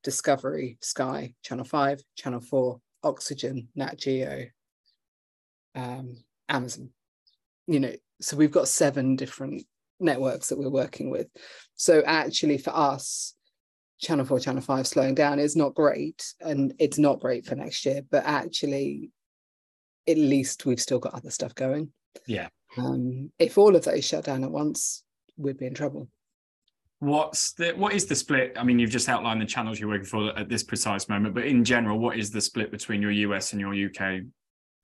Discovery, Sky, Channel 5, Channel 4, Oxygen, Nat Geo, um, Amazon. You know, so we've got seven different networks that we're working with. So actually for us, Channel 4, Channel 5 slowing down is not great. And it's not great for next year, but actually, at least we've still got other stuff going.
Yeah.
Um, if all of those shut down at once, we'd be in trouble.
What's the what is the split? I mean, you've just outlined the channels you're working for at this precise moment, but in general, what is the split between your US and your UK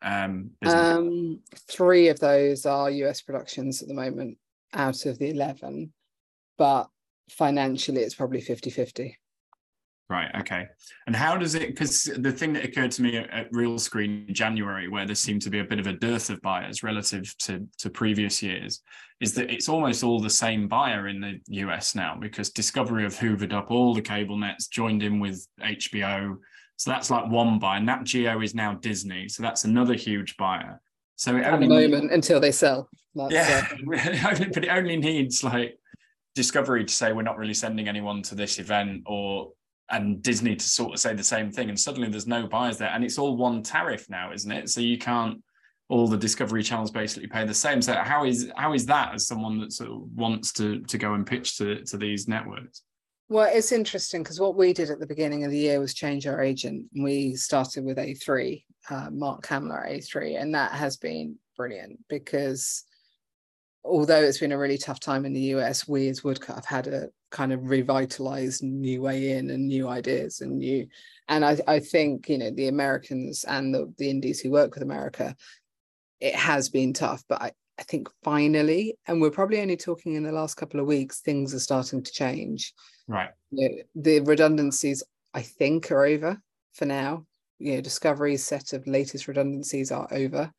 um,
um, three of those are US productions at the moment out of the 11, but financially it's probably 50 50.
Right. Okay. And how does it? Because the thing that occurred to me at, at Realscreen in January, where there seemed to be a bit of a dearth of buyers relative to to previous years, is that it's almost all the same buyer in the US now because Discovery have hoovered up all the cable nets, joined in with HBO. So that's like one buyer. Nat Geo is now Disney, so that's another huge buyer. So
at the moment until they sell.
yeah, uh... *laughs* but it only needs like Discovery to say we're not really sending anyone to this event or and Disney to sort of say the same thing, and suddenly there's no buyers there, and it's all one tariff now, isn't it? So you can't all the Discovery channels basically pay the same. So how is how is that as someone that sort of wants to to go and pitch to to these networks?
Well, it's interesting because what we did at the beginning of the year was change our agent. We started with A3, uh, Mark Hamler A3, and that has been brilliant because although it's been a really tough time in the US, we as Woodcut have had a kind of revitalized new way in and new ideas and new and I, I think you know the Americans and the, the indies who work with America, it has been tough, but I, I think finally, and we're probably only talking in the last couple of weeks, things are starting to change.
Right.
You know, the redundancies, I think, are over for now. You know, Discovery's set of latest redundancies are over.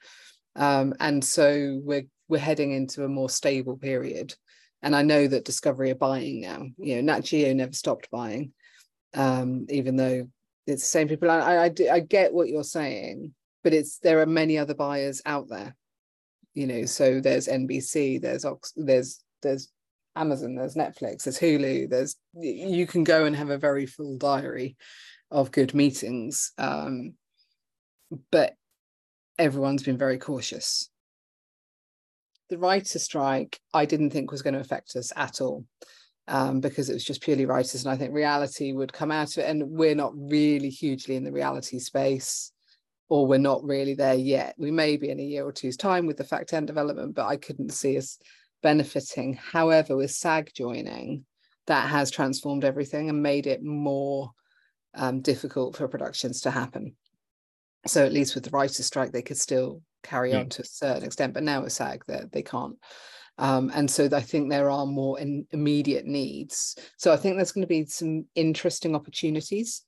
Um, and so we're we're heading into a more stable period. And I know that Discovery are buying now. You know, Nat Geo never stopped buying, um, even though it's the same people. I, I, I get what you're saying, but it's there are many other buyers out there. You know, so there's NBC, there's Ox, there's there's Amazon, there's Netflix, there's Hulu, there's you can go and have a very full diary of good meetings. Um, but everyone's been very cautious. The writer strike, I didn't think was going to affect us at all um, because it was just purely writers. And I think reality would come out of it. And we're not really hugely in the reality space, or we're not really there yet. We may be in a year or two's time with the FactEnt development, but I couldn't see us benefiting. However, with SAG joining, that has transformed everything and made it more um, difficult for productions to happen. So at least with the writer's strike, they could still carry on to a certain extent, but now with SAG, they, they can't. Um, and so I think there are more in, immediate needs. So I think there's going to be some interesting opportunities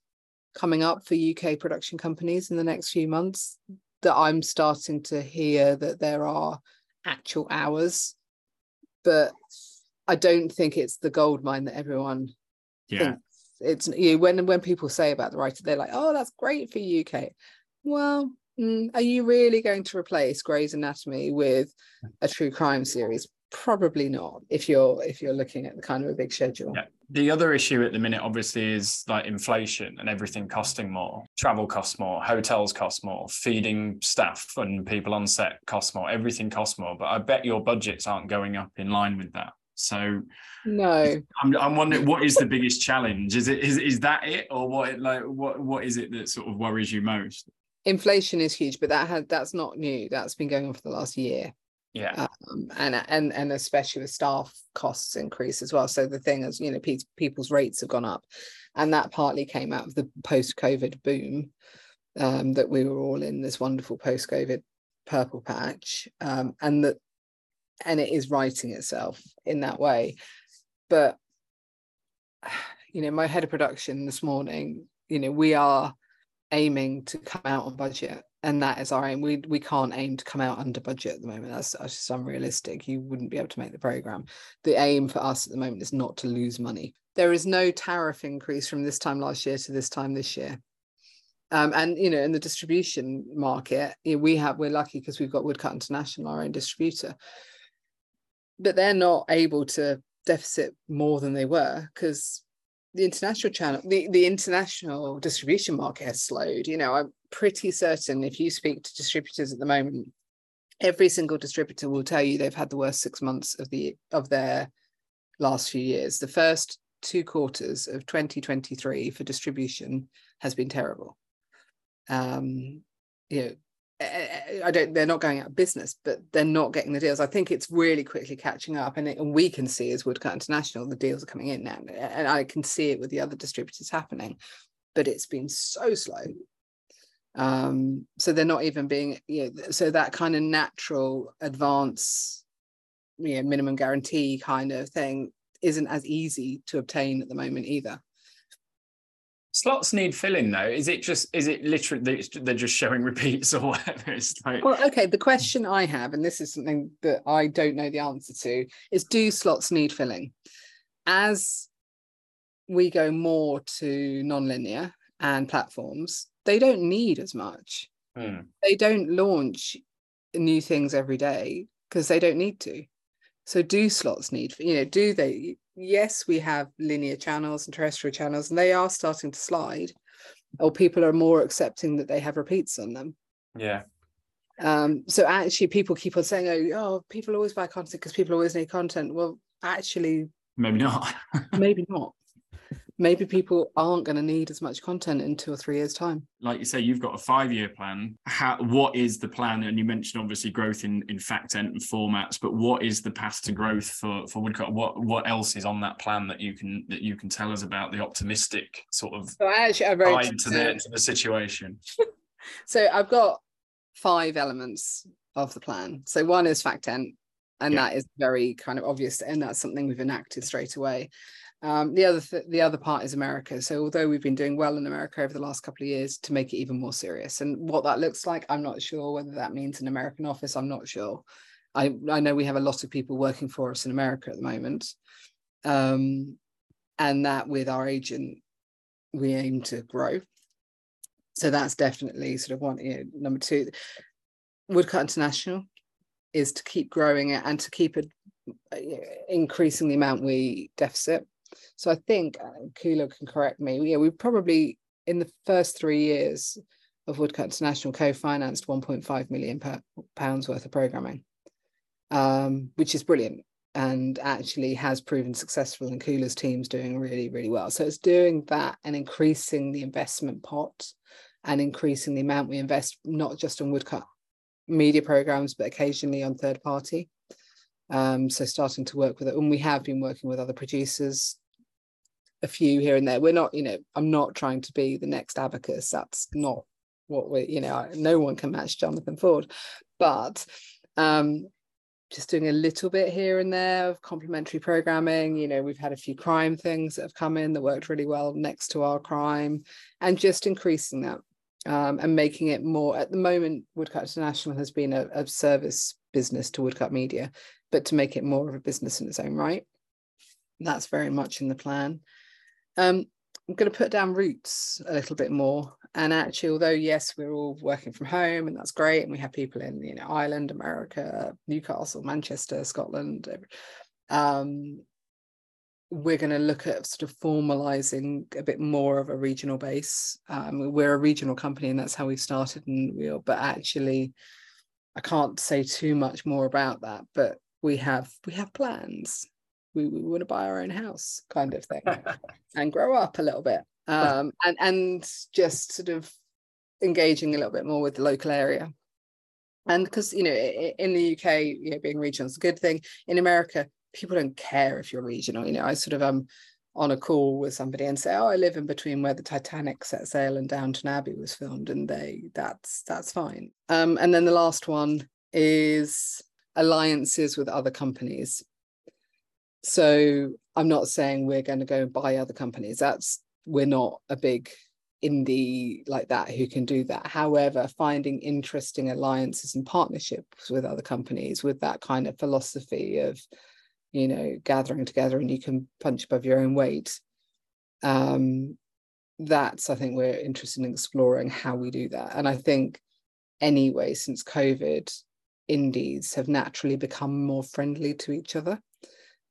coming up for UK production companies in the next few months that I'm starting to hear that there are actual hours, but I don't think it's the gold mine that everyone
yeah.
thinks. It's you know, when when people say about the writer, they're like, "Oh, that's great for UK." Well, mm, are you really going to replace Grey's Anatomy with a true crime series? probably not if you're if you're looking at the kind of a big schedule.
Yeah. the other issue at the minute obviously is like inflation and everything costing more. Travel costs more hotels cost more feeding staff and people on set cost more everything costs more. But i bet your budgets aren't going up in line with that. So
no.
I'm, I'm wondering what is the biggest challenge? Is it is, is that it? Or what like what what is it that sort of worries you most
inflation is huge but that had that's not new. That's been going on for the last year.
Yeah.
Um, and and and especially with staff costs increase as well. So the thing is you know pe- people's rates have gone up. And that partly came out of the post-covid boom um, that we were all in this wonderful post-covid purple patch. Um, and that and it is writing itself in that way. But *sighs* you know my head of production this morning you know we are aiming to come out on budget and that is our aim. We we can't aim to come out under budget at the moment. That's, that's just unrealistic. You wouldn't be able to make the program. The aim for us at the moment is not to lose money. There is no tariff increase from this time last year to this time this year. Um, and you know, in the distribution market, we have we're lucky because we've got Woodcut International, our own distributor, but they're not able to deficit more than they were because the international channel, the, the international distribution market has slowed. You know, I'm pretty certain if you speak to distributors at the moment, every single distributor will tell you they've had the worst six months of the of their last few years. The first two quarters of 2023 for distribution has been terrible. Um, you know, Eh, eh, eh, I don't. They're not going out of business, but they're not getting the deals. I think it's really quickly catching up, and, it, and we can see as Woodcut International, the deals are coming in now, and I can see it with the other distributors happening. But it's been so slow. Um, so they're not even being. You know, so that kind of natural advance, you know, minimum guarantee kind of thing isn't as easy to obtain at the moment either.
Slots need filling though. Is it just is it literally they're just showing repeats or *laughs* whatever? It's like
well, okay. The question I have, and this is something that I don't know the answer to, is do slots need filling? As we go more to non-linear and platforms, they don't need as much.
Hmm.
They don't launch new things every day because they don't need to. So do slots need, you know, do they? Yes, we have linear channels and terrestrial channels, and they are starting to slide, or people are more accepting that they have repeats on them.
Yeah.
Um, so actually people keep on saying, oh, oh people always buy content because people always need content. Well, actually
maybe not. *laughs*
maybe not. Maybe people aren't going to need as much content in two or three years time.
Like you say you've got a five year plan. How what is the plan? And you mentioned obviously growth in in fact and formats but what is the path to growth for for woodcut? What what else is on that plan that you can that you can tell us about the optimistic sort of
so actually I wrote
to the, to the situation? *laughs*
So i've got five elements of the plan. So one is FactEnt and yeah. that is very kind of obvious and that's something we've enacted straight away um, the other th- the other part is America. So although we've been doing well in America over the last couple of years, to make it even more serious, and what that looks like, I'm not sure. Whether that means an American office, I'm not sure. I I know we have a lot of people working for us in America at the moment, um, and that with our agent, we aim to grow. So that's definitely sort of one. You know, number two, Woodcut International is to keep growing it and to keep it increasing the amount we deficit so I think uh, Kula can correct me. Yeah, we probably in the first three years of Woodcut International co-financed 1.5 million pounds worth of programming, um, which is brilliant and actually has proven successful. And Kula's team's doing really, really well. So it's doing that and increasing the investment pot and increasing the amount we invest, not just on Woodcut media programs, but occasionally on third party. Um, so starting to work with it, and we have been working with other producers a few here and there. We're not, you know, I'm not trying to be the next abacus. That's not what we, you know, no one can match Jonathan Ford, but um, just doing a little bit here and there of complementary programming. You know, we've had a few crime things that have come in that worked really well next to our crime, and just increasing that um, and making it more. At the moment, Woodcut International has been a, a service business to Woodcut Media, but to make it more of a business in its own right. That's very much in the plan. Um, I'm going to put down roots a little bit more. And actually, although yes, we're all working from home, and that's great, and we have people in you know Ireland, America, Newcastle, Manchester, Scotland. Um, we're going to look at sort of formalizing a bit more of a regional base. Um, we're a regional company, and that's how we started. And we, are, but actually, I can't say too much more about that. But we have we have plans we, we want to buy our own house kind of thing *laughs* and grow up a little bit um, *laughs* and and just sort of engaging a little bit more with the local area. And because you know in the uk you know being regional is a good thing. In america people don't care if you're regional you know i sort of um on a call with somebody and say oh i live in between where the titanic set sail and downton abbey was filmed and they that's that's fine. Um and then the last one is alliances with other companies so I'm not saying we're going to go and buy other companies. That's we're not a big indie like that who can do that. However, finding interesting alliances and partnerships with other companies with that kind of philosophy of, you know, gathering together and you can punch above your own weight. Um, that's I think we're interested in exploring how we do that. And I think anyway, since COVID, indies have naturally become more friendly to each other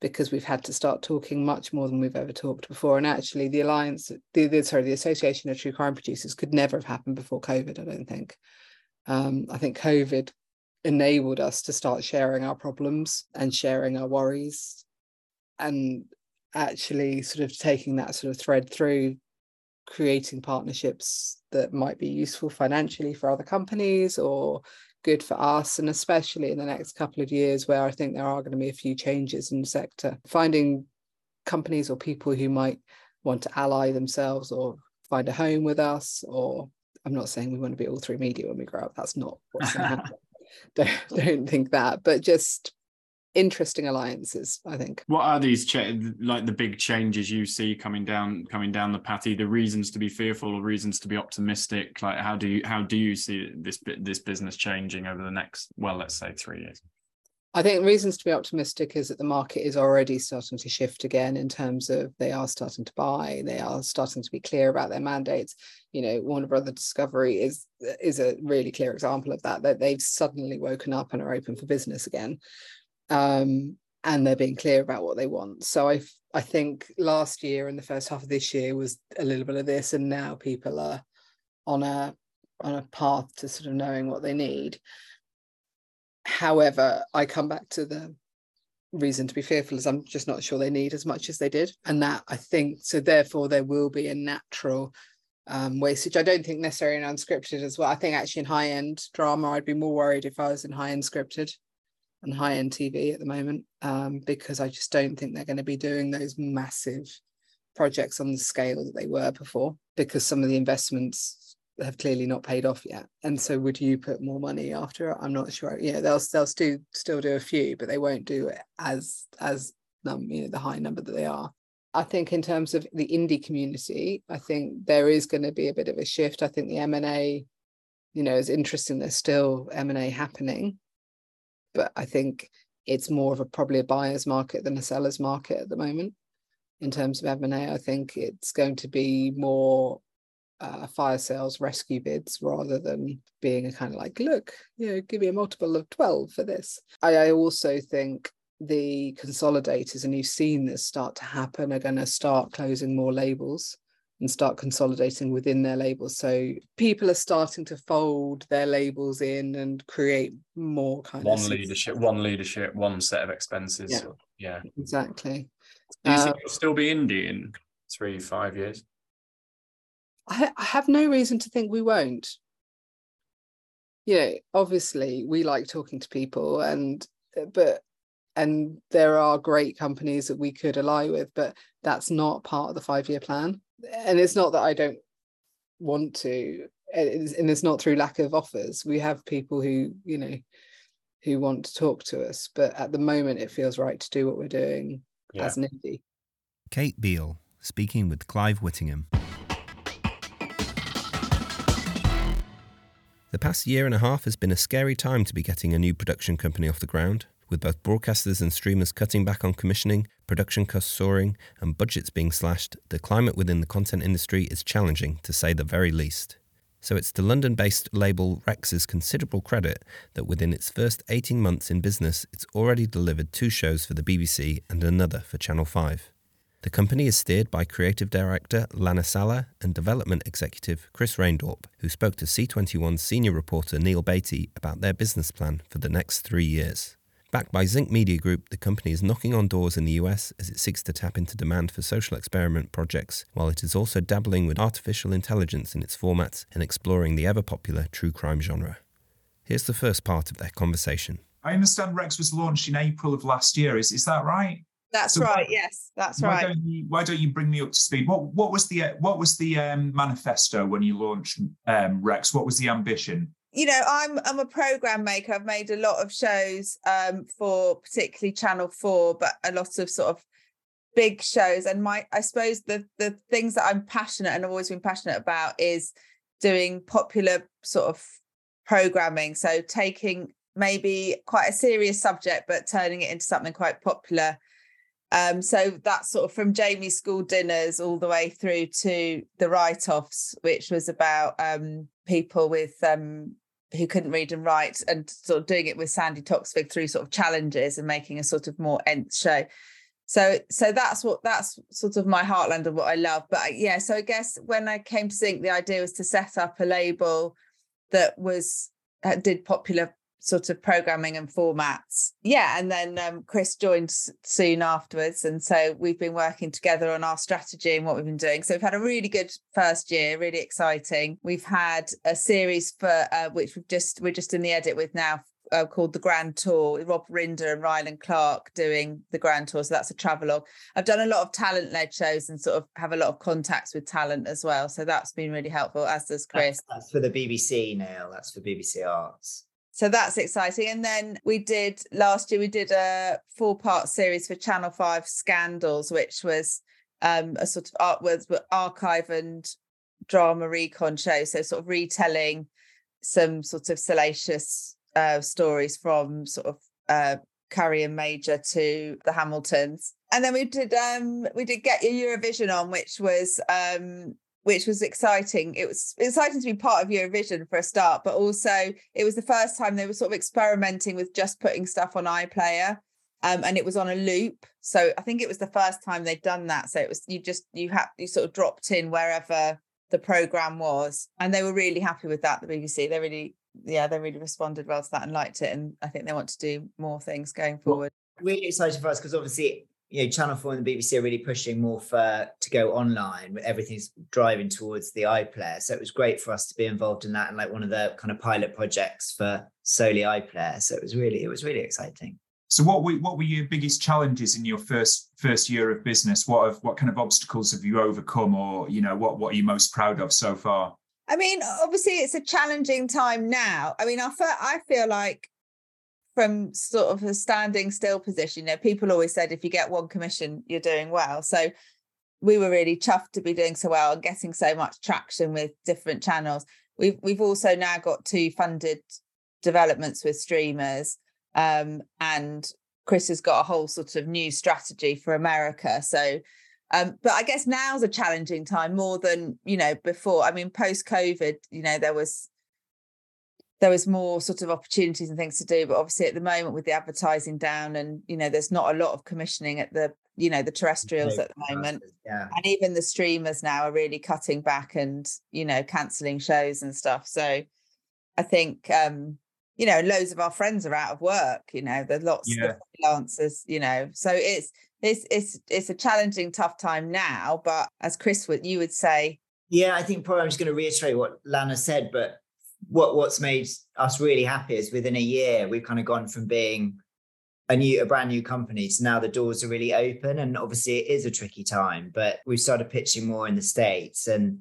because we've had to start talking much more than we've ever talked before. And actually, the alliance, the, the sorry, the Association of True Crime Producers could never have happened before COVID. I don't think. Um, I think COVID enabled us to start sharing our problems and sharing our worries, and actually sort of taking that sort of thread through creating partnerships that might be useful financially for other companies or good for us and especially in the next couple of years where I think there are going to be a few changes in the sector. Finding companies or people who might want to ally themselves or find a home with us or I'm not saying we want to be All3Media when we grow up that's not what's going *laughs* to happen. Don't, don't think that but just interesting alliances i think
what are these cha- like the big changes you see coming down coming down the path either reasons to be fearful or reasons to be optimistic like how do you how do you see this this business changing over the next well let's say three years
I think reasons to be optimistic is that the market is already starting to shift again in terms of they are starting to buy, they are starting to be clear about their mandates. You know, Warner Brother Discovery is is a really clear example of that. That they've suddenly woken up and are open for business again um, and they're being clear about what they want. So I I think last year and the first half of this year was a little bit of this, and now people are on a on a path to sort of knowing what they need. However, I come back to the reason to be fearful is I'm just not sure they need as much as they did. And that I think so therefore there will be a natural um, wastage. I don't think necessarily in unscripted as well. I think actually in high end drama, I'd be more worried if I was in high end scripted and high end TV at the moment um, because I just don't think they're going to be doing those massive projects on the scale that they were before because some of the investments have clearly not paid off yet. And so would you put more money after? I'm not sure. Yeah, they'll they'll still still do a few, but they won't do it as as um, you know the high number that they are. I think in terms of the indie community, I think there is going to be a bit of a shift. I think the M and A, you know, is interesting. There's still M and A happening, but I think it's more of a probably a buyer's market than a seller's market at the moment. In terms of M&A. I think it's going to be more uh, fire sales rescue bids rather than being a kind of like, look, you know, give me a multiple of 12 for this. I, I also think the consolidators, and you've seen this start to happen, are going to start closing more labels and start consolidating within their labels. So people are starting to fold their labels in and create more kind
one
of
leadership, one leadership, one set of expenses.
Yeah.
yeah.
Exactly.
Do you
Uh,
think it'll still be indie in three, five years?
I, I have no reason to think we won't. You know, obviously we like talking to people and uh, but and there are great companies that we could ally with, but that's not part of the five-year plan. And it's not that I don't want to, and it's, and it's not through lack of offers. We have people who, you know, who want to talk to us, but at the moment it feels right to do what we're doing
Yeah.
as an indie.
Kate Beal speaking with Clive Whittingham. The past year and a half has been a scary time to be getting a new production company off the ground. With both broadcasters and streamers cutting back on commissioning, production costs soaring, and budgets being slashed, the climate within the content industry is challenging, to say the very least. So it's to London based label Rex's considerable credit that within its first 18 months in business, it's already delivered two shows for the BBC and another for Channel 5. The company is steered by creative director Lana Salah and development executive Chris Reindorp, who spoke to C21's senior reporter Neil Beatty about their business plan for the next three years. Backed by Zinc Media Group, the company is knocking on doors in the US as it seeks to tap into demand for social experiment projects, while it is also dabbling with artificial intelligence in its formats and exploring the ever popular true crime genre. Here's the first part of their conversation.
I understand Rex was launched in April of last year. Is is that right?
That's
So why-
right. Yes, that's
why
right.
Don't you, why don't you bring me up to speed? What what was the uh, what was the um, manifesto when you launched um, Rex? What was the ambition?
You know, I'm I'm a program maker. I've made a lot of shows um, for particularly Channel Four, but a lot of sort of big shows. And my I suppose the the things that I'm passionate and have always been passionate about is doing popular sort of programming. So taking maybe quite a serious subject, but turning it into something quite popular. Um, so that's sort of from Jamie's school dinners all the way through to the write-offs, which was about um, people with um, who couldn't read and write, and sort of doing it with Sandi Toksvig through sort of challenges and making a sort of more nth show. So, so that's what that's sort of my heartland and what I love. But I- yeah, so I guess when I came to Zinc, the idea was to set up a label that was uh, did popular sort of programming and formats. Yeah, and then um, Chris joined soon afterwards, and so we've been working together on our strategy and what we've been doing. So we've had a really good first year, really exciting. We've had a series for uh, which we've just we're just in the edit with now. Uh, called the Grand Tour with Rob Rinder and Rylan Clark doing the Grand Tour. So that's a travelogue. I've done a lot of talent led shows and sort of have a lot of contacts with talent as well. So that's been really helpful, as does Chris.
That's, that's for the BBC, Neil. That's for BBC Arts.
So that's exciting. And then we did last year, we did a four part series for Channel 5 Scandals, which was um, a sort of art was archive and drama recon show. So sort of retelling some sort of salacious uh, stories from sort of uh, Currie and Major to the Hamiltons. And then we did um we did get your Eurovision on, which was um which was exciting. It was exciting to be part of Eurovision for a start, but also it was the first time they were sort of experimenting with just putting stuff on iPlayer. Um, and it was on a loop. So I think it was the first time they'd done that. So it was you just you had you sort of dropped in wherever the program was, and they were really happy with that. The BBC, they really, yeah, they really responded well to that and liked it. And I think they want to do more things going forward.
really exciting for us because obviously you know Channel Four and the BBC are really pushing more for to go online. Everything's driving towards the iPlayer, so it was great for us to be involved in that and like one of the kind of pilot projects for solely iPlayer. So it was really it was really exciting.
So what were what were your biggest challenges in your first first year of business? What have what kind of obstacles have you overcome, or you know what what are you most proud of so far?
I mean, obviously, it's a challenging time now. I mean, I feel, I feel like from sort of a standing still position, you know, people always said if you get one commission, you're doing well. So we were really chuffed to be doing so well and getting so much traction with different channels. We've we've also now got two funded developments with streamers. Um, and Chris has got a whole sort of new strategy for America. So, um, but I guess now's a challenging time more than you know before. I mean, post COVID, you know, there was there was more sort of opportunities and things to do, but obviously at the moment with the advertising down and you know, there's not a lot of commissioning at the you know the terrestrials at the moment
yeah
and even the streamers now are really cutting back and you know cancelling shows and stuff so i think um you know, loads of our friends are out of work, you know, there's lots
Yeah.
of freelancers, you know. So it's it's it's it's a challenging, tough time now. But as Chris would you would say,
Yeah, I think probably I'm just going to reiterate what Lana said, but what what's made us really happy is within a year we've kind of gone from being a new a brand new company to now the doors are really open and obviously it is a tricky time but we've started pitching more in the states and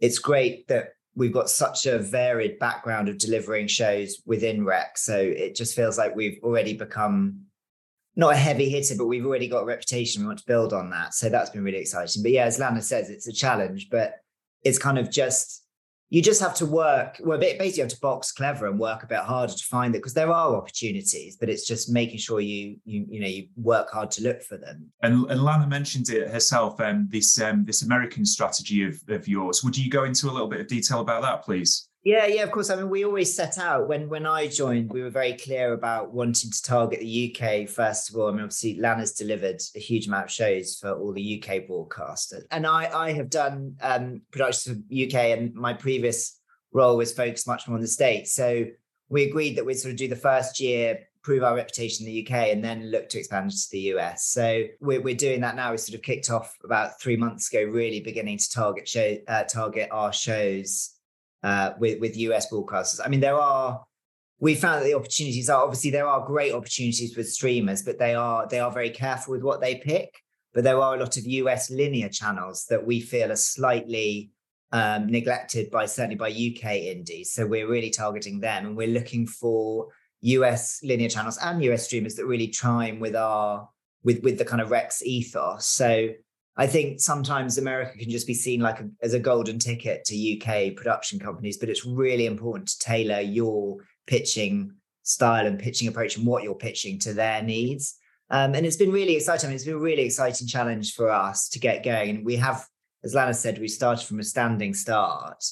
it's great that we've got such a varied background of delivering shows within Rex so it just feels like we've already become not a heavy hitter but we've already got a reputation we want to build on that so that's been really exciting. But yeah as lana says it's a challenge but it's kind of just you just have to work well basically you have to box clever and work a bit harder to find it because there are opportunities but it's just making sure you you you know you work hard to look for them
And, and Lana mentioned it herself. Um, this um, this American strategy of, of yours. Would you go into a little bit of detail about that, please?
Yeah yeah of course. I mean we always set out when when i joined we were very clear about wanting to target the uk first of all. I mean obviously lana's delivered a huge amount of shows for all the uk broadcasters. And i i have done um productions for uk and my previous role was focused much more on the states. So we agreed that we'd sort of do the first year prove our reputation in the UK and then look to expand to the US. So we're, we're doing that now. We sort of kicked off about three months ago, really beginning to target show uh, target our shows uh, with with US broadcasters. I mean, there are we found that the opportunities are obviously there are great opportunities with streamers, but they are they are very careful with what they pick. But there are a lot of US linear channels that we feel are slightly um, neglected by certainly by UK indies. So we're really targeting them, and we're looking for US linear channels and US streamers that really chime with our with with the kind of Rex ethos. So I think sometimes America can just be seen like a, as a golden ticket to UK production companies, but it's really important to tailor your pitching style and pitching approach and what you're pitching to their needs. Um, and it's been really exciting. I mean, it's been a really exciting challenge for us to get going. And we have, as Lana said, we started from a standing start.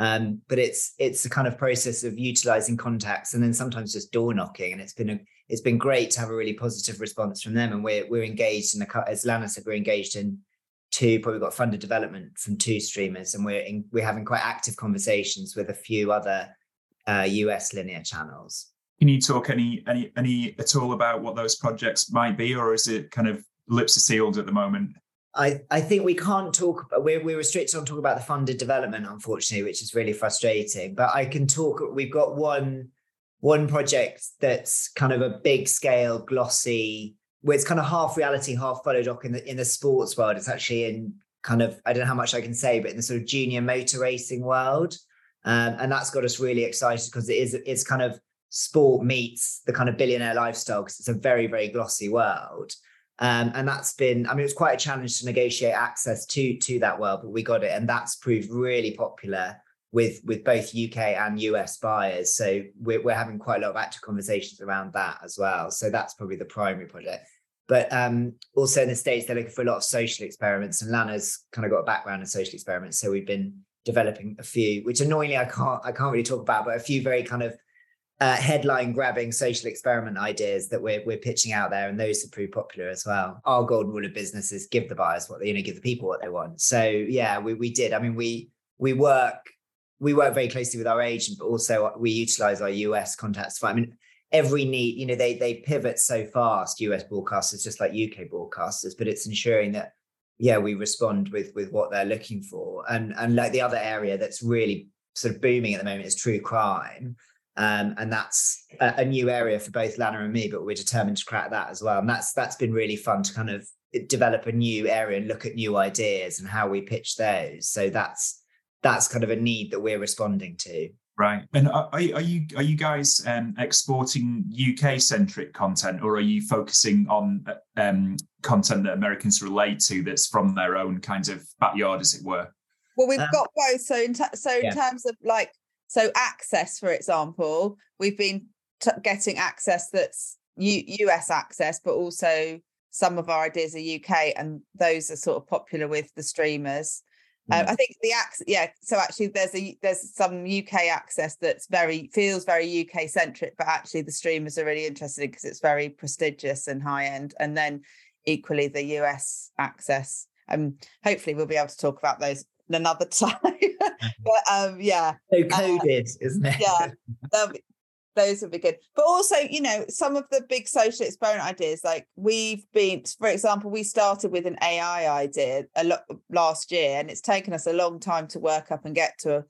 Um, but it's it's a kind of process of utilizing contacts and then sometimes just door knocking. And it's been a it's been great to have a really positive response from them. And we're we're engaged in as Lana said, we're engaged in two probably got funded development from two streamers, and we're in, we're having quite active conversations with a few other uh, US linear channels.
Can you talk any any any at all about what those projects might be, or is it kind of lips are sealed at the moment?
I, I think we can't talk we're, we're restricted on talking about the funded development unfortunately which is really frustrating but i can talk we've got one one project that's kind of a big scale glossy where it's kind of half reality half photo doc in the in the sports world. It's actually in kind of i don't know how much i can say but in the sort of junior motor racing world. Um, and that's got us really excited because it is it's kind of sport meets the kind of billionaire lifestyle because it's a very very glossy world. Um, and that's been i mean it's quite a challenge to negotiate access to to that world but we got it and that's proved really popular with with both uk and us buyers. So we're, we're having quite a lot of active conversations around that as well. So that's probably the primary project. But um, also in the states they're looking for a lot of social experiments and lana's kind of got a background in social experiments. So we've been developing a few which annoyingly i can't i can't really talk about but a few very kind of uh, headline grabbing social experiment ideas that we're, we're pitching out there and those are pretty popular as well. Our golden rule of business is give the buyers what they you know give the people what they want. So yeah we, we did. I mean we we work we work very closely with our agent but also we utilize our us contacts i mean every need, you know, they they pivot so fast, US broadcasters, just like UK broadcasters, but it's ensuring that yeah, we respond with with what they're looking for. And and like the other area that's really sort of booming at the moment is true crime. Um, and that's a, a, new area for both Lana and me, but we're determined to crack that as well. And that's that's been really fun to kind of develop a new area and look at new ideas and how we pitch those. So that's that's kind of a need that we're responding to.
Right. And are, are you are you guys um, exporting UK centric content, or are you focusing on um, content that Americans relate to that's from their own kind of backyard, as it were?
Well, we've um, got both. So in t- so in yeah. terms of like so access, for example, we've been t- getting access that's U- US access, but also some of our ideas are UK, and those are sort of popular with the streamers. Um, I think the access, yeah. So actually, there's a there's some UK access that's very feels very UK centric, but actually the streamers are really interested in because it's very prestigious and high end. And then equally the US access. Um, hopefully we'll be able to talk about those another *laughs* time. but um, yeah,
so coded, uh, isn't it?
Yeah, *laughs* those would be good. But also, you know, some of the big social experiment ideas, like we've been, for example, we started with an AI idea a lot last year, and it's taken us a long time to work up and get to a,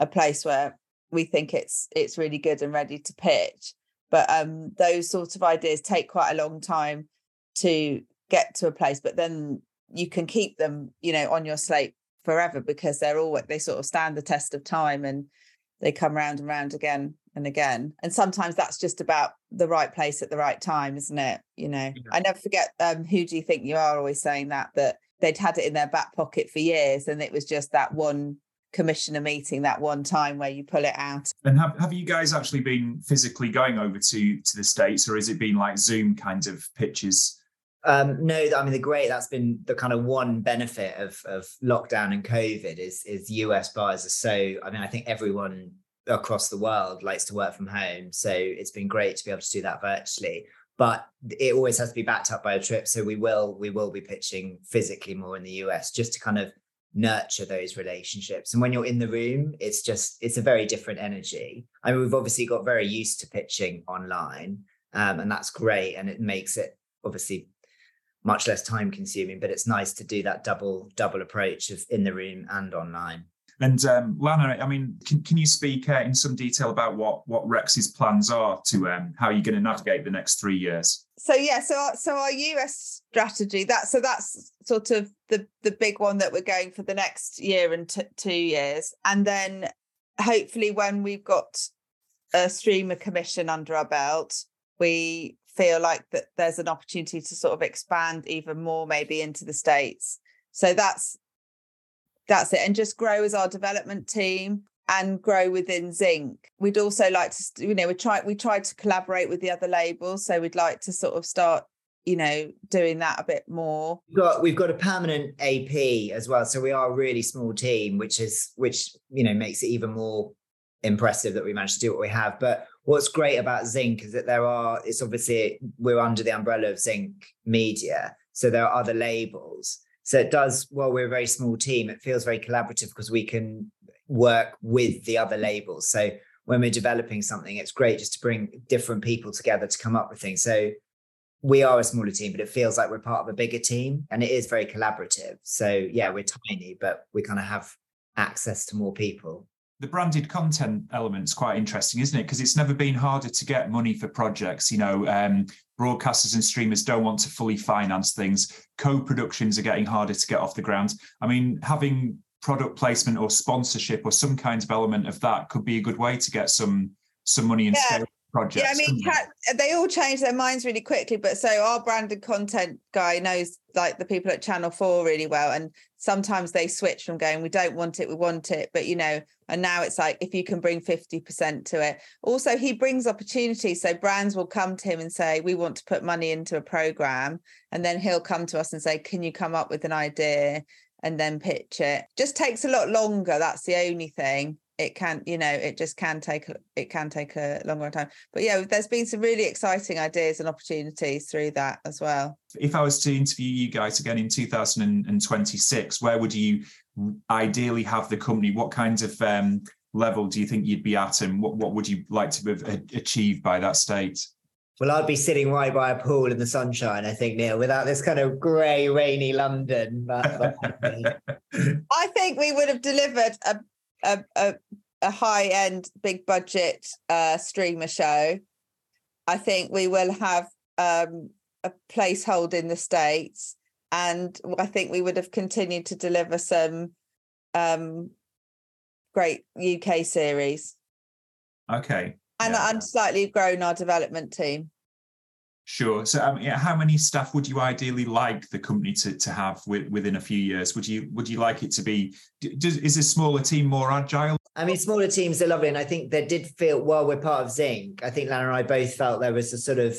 a place where we think it's it's really good and ready to pitch. But um, those sorts of ideas take quite a long time to get to a place, but then you can keep them, you know, on your slate forever because they're all they sort of stand the test of time and they come round and round again and again. And sometimes that's just about the right place at the right time, isn't it? You know, yeah. I never forget um, who do you think you are always saying that, that they'd had it in their back pocket for years and it was just that one commissioner meeting that one time where you pull it out.
And have, have you guys actually been physically going over to to the States or has it been like Zoom kind of pitches?
Um, no, I mean the great. That's been the kind of one benefit of of lockdown and COVID is is US buyers are so. I mean, I think everyone across the world likes to work from home. So it's been great to be able to do that virtually. But it always has to be backed up by a trip. So we will we will be pitching physically more in the US just to kind of nurture those relationships. And when you're in the room, it's just it's a very different energy. I mean, we've obviously got very used to pitching online, um, and that's great. And it makes it obviously much less time consuming, but it's nice to do that double double approach of in the room and online.
And um, Lana, I mean, can, can you speak uh, in some detail about what what Rex's plans are to um, how you're going to navigate the next three years?
So yeah, so our, so our US strategy that so that's sort of the the big one that we're going for the next year and t- two years, and then hopefully when we've got a streamer commission under our belt, we feel like that there's an opportunity to sort of expand even more maybe into the states. So that's that's it and just grow as our development team and grow within zinc. We'd also like to you know we try we try to collaborate with the other labels so we'd like to sort of start you know doing that a bit more.
We've got we've got a permanent ap as well so we are a really small team which is which you know makes it even more impressive that we managed to do what we have. But what's great about zinc is that there are it's obviously we're under the umbrella of zinc media so there are other labels so it does, while we're a very small team, it feels very collaborative because we can work with the other labels. So when we're developing something, it's great just to bring different people together to come up with things. So we are a smaller team, but it feels like we're part of a bigger team and it is very collaborative. So yeah, we're tiny, but we kind of have access to more people
the branded content element's quite interesting, isn't it? Because it's never been harder to get money for projects. You know, um, broadcasters and streamers don't want to fully finance things. Co-productions are getting harder to get off the ground. I mean, having product placement or sponsorship or some kind of element of that could be a good way to get some some money and yeah. scale projects.
Yeah, I mean, they all change their minds really quickly. But so our branded content guy knows like the people at Channel 4 really well. And sometimes they switch from going, we don't want it, we want it. But, you know, and now it's like, if you can bring 50% to it. Also, he brings opportunities. So brands will come to him and say, we want to put money into a program. And then he'll come to us and say, can you come up with an idea? And then pitch it. Just takes a lot longer. That's the only thing it can you know it just can take it can take a longer time but yeah there's been some really exciting ideas and opportunities through that as well
if i was to interview you guys again in 2026 where would you ideally have the company what kinds of um, level do you think you'd be at, and what, what would you like to have achieved by that state?
Well, I'd be sitting right by a pool in the sunshine, I think, Neil, without this kind of grey, rainy London. *laughs* I
think we would have delivered a a, a, a high end, big budget uh, streamer show. I think we will have um, a placehold in the States. And I think we would have continued to deliver some um, great UK series.
Okay.
And, yeah. and slightly grown our development team.
Sure. So, um, yeah, how many staff would you ideally like the company to, to have with, within a few years? Would you would you like it to be? Does, is a smaller team more agile?
I mean, smaller teams are lovely, and I think they did feel while we're part of Zinc. I think Lana and I both felt there was a sort of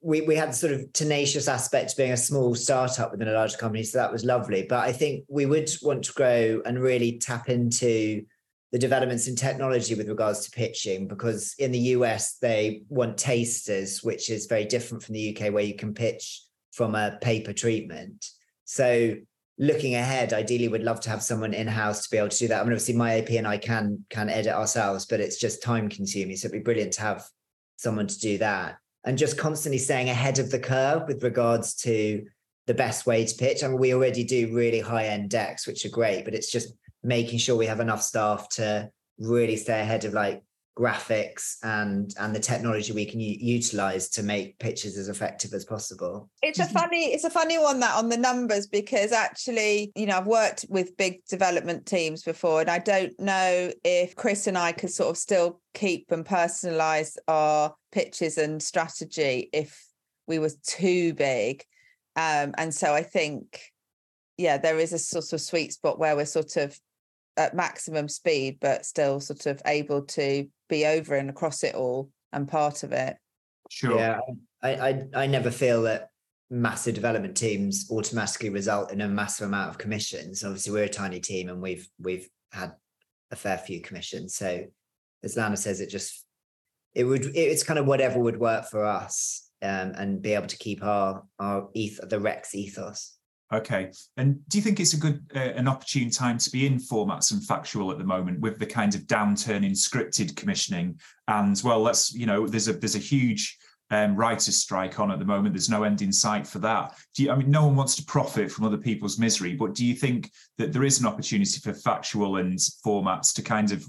we we had sort of tenacious aspect to being a small startup within a large company, so that was lovely. But I think we would want to grow and really tap into the developments in technology with regards to pitching because in the US they want tasters, which is very different from the UK where you can pitch from a paper treatment. So looking ahead, ideally we'd love to have someone in-house to be able to do that. I mean, obviously my AP and I can can edit ourselves, but it's just time consuming. So it'd be brilliant to have someone to do that. And just constantly staying ahead of the curve with regards to the best way to pitch. I mean, we already do really high-end decks, which are great, but it's just making sure we have enough staff to really stay ahead of like graphics and and the technology we can u- utilize to make pictures as effective as possible.
It's a funny it's a funny one that on the numbers because actually you know i've worked with big development teams before and i don't know if chris and i could sort of still keep and personalize our pitches and strategy if we were too big. Um, and so i think yeah there is a sort of sweet spot where we're sort of at maximum speed, but still sort of able to be over and across it all and part of it.
Sure.
Yeah, I, I, I never feel that massive development teams automatically result in a massive amount of commissions. Obviously, we're a tiny team and we've we've had a fair few commissions. So, as Lana says, it just it would it's kind of whatever would work for us um, and be able to keep our our eth the Rex ethos.
Okay. And do you think it's a good, uh, an opportune time to be in formats and factual at the moment with the kind of downturn in scripted commissioning? And well, let's, you know, there's a there's a huge um, writers' strike on at the moment. There's no end in sight for that. Do you, I mean, no one wants to profit from other people's misery, but do you think that there is an opportunity for factual and formats to kind of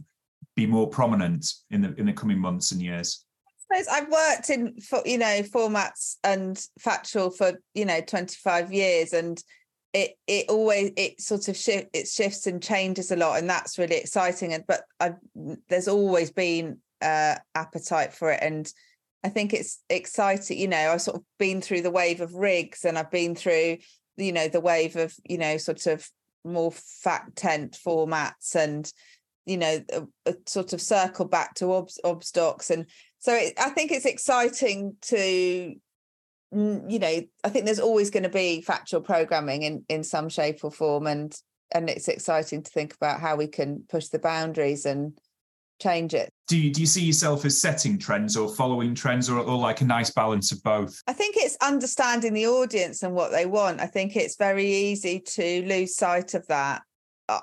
be more prominent in the in the coming months and years?
I've worked in you know formats and factual for you know 25 years and it it always it sort of shift it shifts and changes a lot and that's really exciting and but I've there's always been uh appetite for it and I think it's exciting you know I've sort of been through the wave of rigs and I've been through you know the wave of you know sort of more FactEnt formats and you know a, a sort of circle back to obs, obs docs and so it, I think it's exciting to mm, you know I think there's always going to be factual programming in in some shape or form and and it's exciting to think about how we can push the boundaries and change it.
Do you, do you see yourself as setting trends or following trends or, or like a nice balance of both?
I think it's understanding the audience and what they want. I think it's very easy to lose sight of that.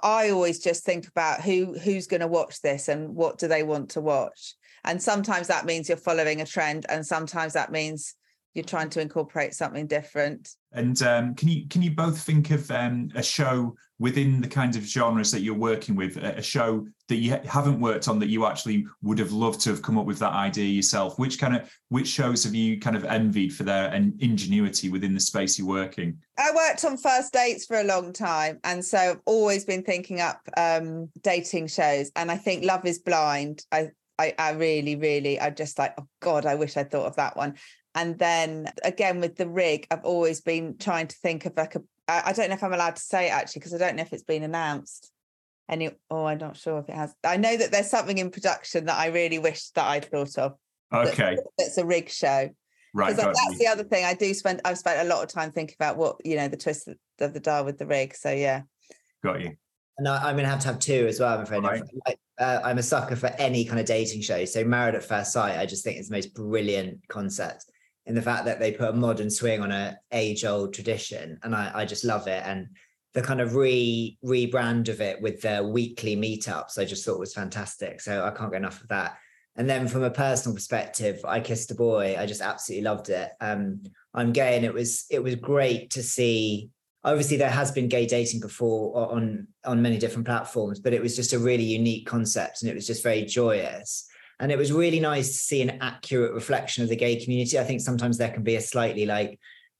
I always just think about who who's going to watch this and what do they want to watch. And sometimes that means you're following a trend, and sometimes that means you're trying to incorporate something different.
And um, can you can you both think of um, a show within the kinds of genres that you're working with, a, show that you haven't worked on that you actually would have loved to have come up with that idea yourself? Which kind of which shows have you kind of envied for their ingenuity within the space you're working?
I worked on first dates for a long time, and so I've always been thinking up um, dating shows. And I think Love Is Blind. I I, I really, really, I just like, oh God, I wish I'd thought of that one. And then again with the rig, I've always been trying to think of like a. I don't know if I'm allowed to say it actually because I don't know if it's been announced. Any? Oh, I'm not sure if it has. I know that there's something in production that I really wish that I'd thought of.
Okay,
It's a rig show.
Right, Because
that's me. the other thing. I do spend. I've spent a lot of time thinking about what you know the twist of the dial with the rig. So yeah,
got you.
And I, am going to have to have two as well. I'm afraid. Right. I, uh, I'm a sucker for any kind of dating show. So Married at First Sight, I just think it's the most brilliant concept in the fact that they put a modern swing on a age old tradition, and I, I just love it. And the kind of re rebrand of it with the weekly meetups, I just thought was fantastic. So I can't get enough of that. And then from a personal perspective, I kissed a boy. I just absolutely loved it. Um, I'm gay, and it was it was great to see. Obviously, there has been gay dating before on on many different platforms, but it was just a really unique concept, and it was just very joyous. And it was really nice to see an accurate reflection of the gay community. I think sometimes there can be a slightly like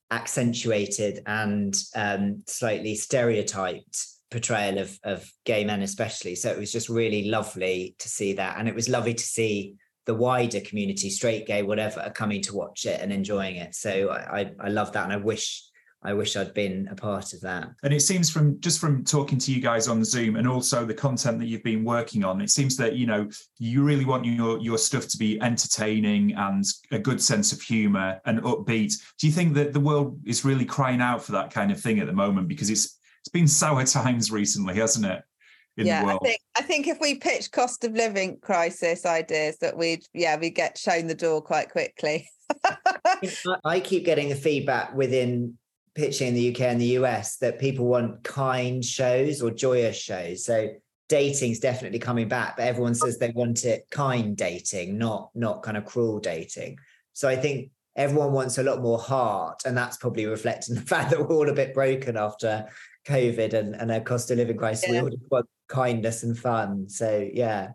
accentuated and um, slightly stereotyped portrayal of of gay men especially so it was just really lovely to see that and it was lovely to see the wider community straight gay whatever coming to watch it and enjoying it so i i love that and i wish I wish I'd been a part of that.
And it seems from just from talking to you guys on Zoom and also the content that you've been working on, it seems that you know you really want your your stuff to be entertaining and a good sense of humor and upbeat. Do you think that the world is really crying out for that kind of thing at the moment because it's it's been sour times recently, hasn't it?
yeah, I think I think if we pitch cost of living crisis ideas, that we'd yeah we get shown the door quite quickly. *laughs*
I keep getting the feedback within pitching in the UK and the US that people want kind shows or joyous shows. So dating's definitely coming back, but everyone says they want it kind dating, not not kind of cruel dating. So I think everyone wants a lot more heart, and that's probably reflecting *laughs* the fact that we're all a bit broken after COVID and, and a cost of living crisis. Yeah. We all just want kindness and fun. So yeah.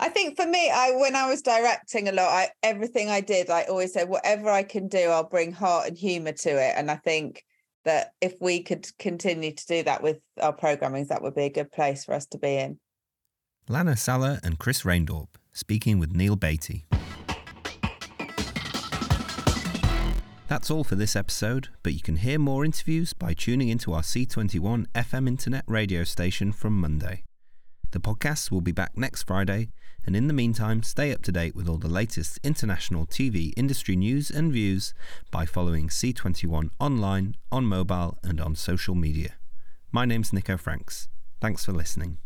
I think for me, I when I was directing a lot, I everything I did, I always said, whatever I can do, I'll bring heart and humour to it. And I think that if we could continue to do that with our programming, that would be a good place for us to be in.
Lana Salah and Chris Reindorp speaking with Neil Beatty. That's all for this episode, but you can hear more interviews by tuning into our C21 FM internet radio station from Monday. The podcast will be back next Friday, and in the meantime, stay up to date with all the latest international TV industry news and views by following C21 online, on mobile, and on social media. My name's Nico Franks. Thanks for listening.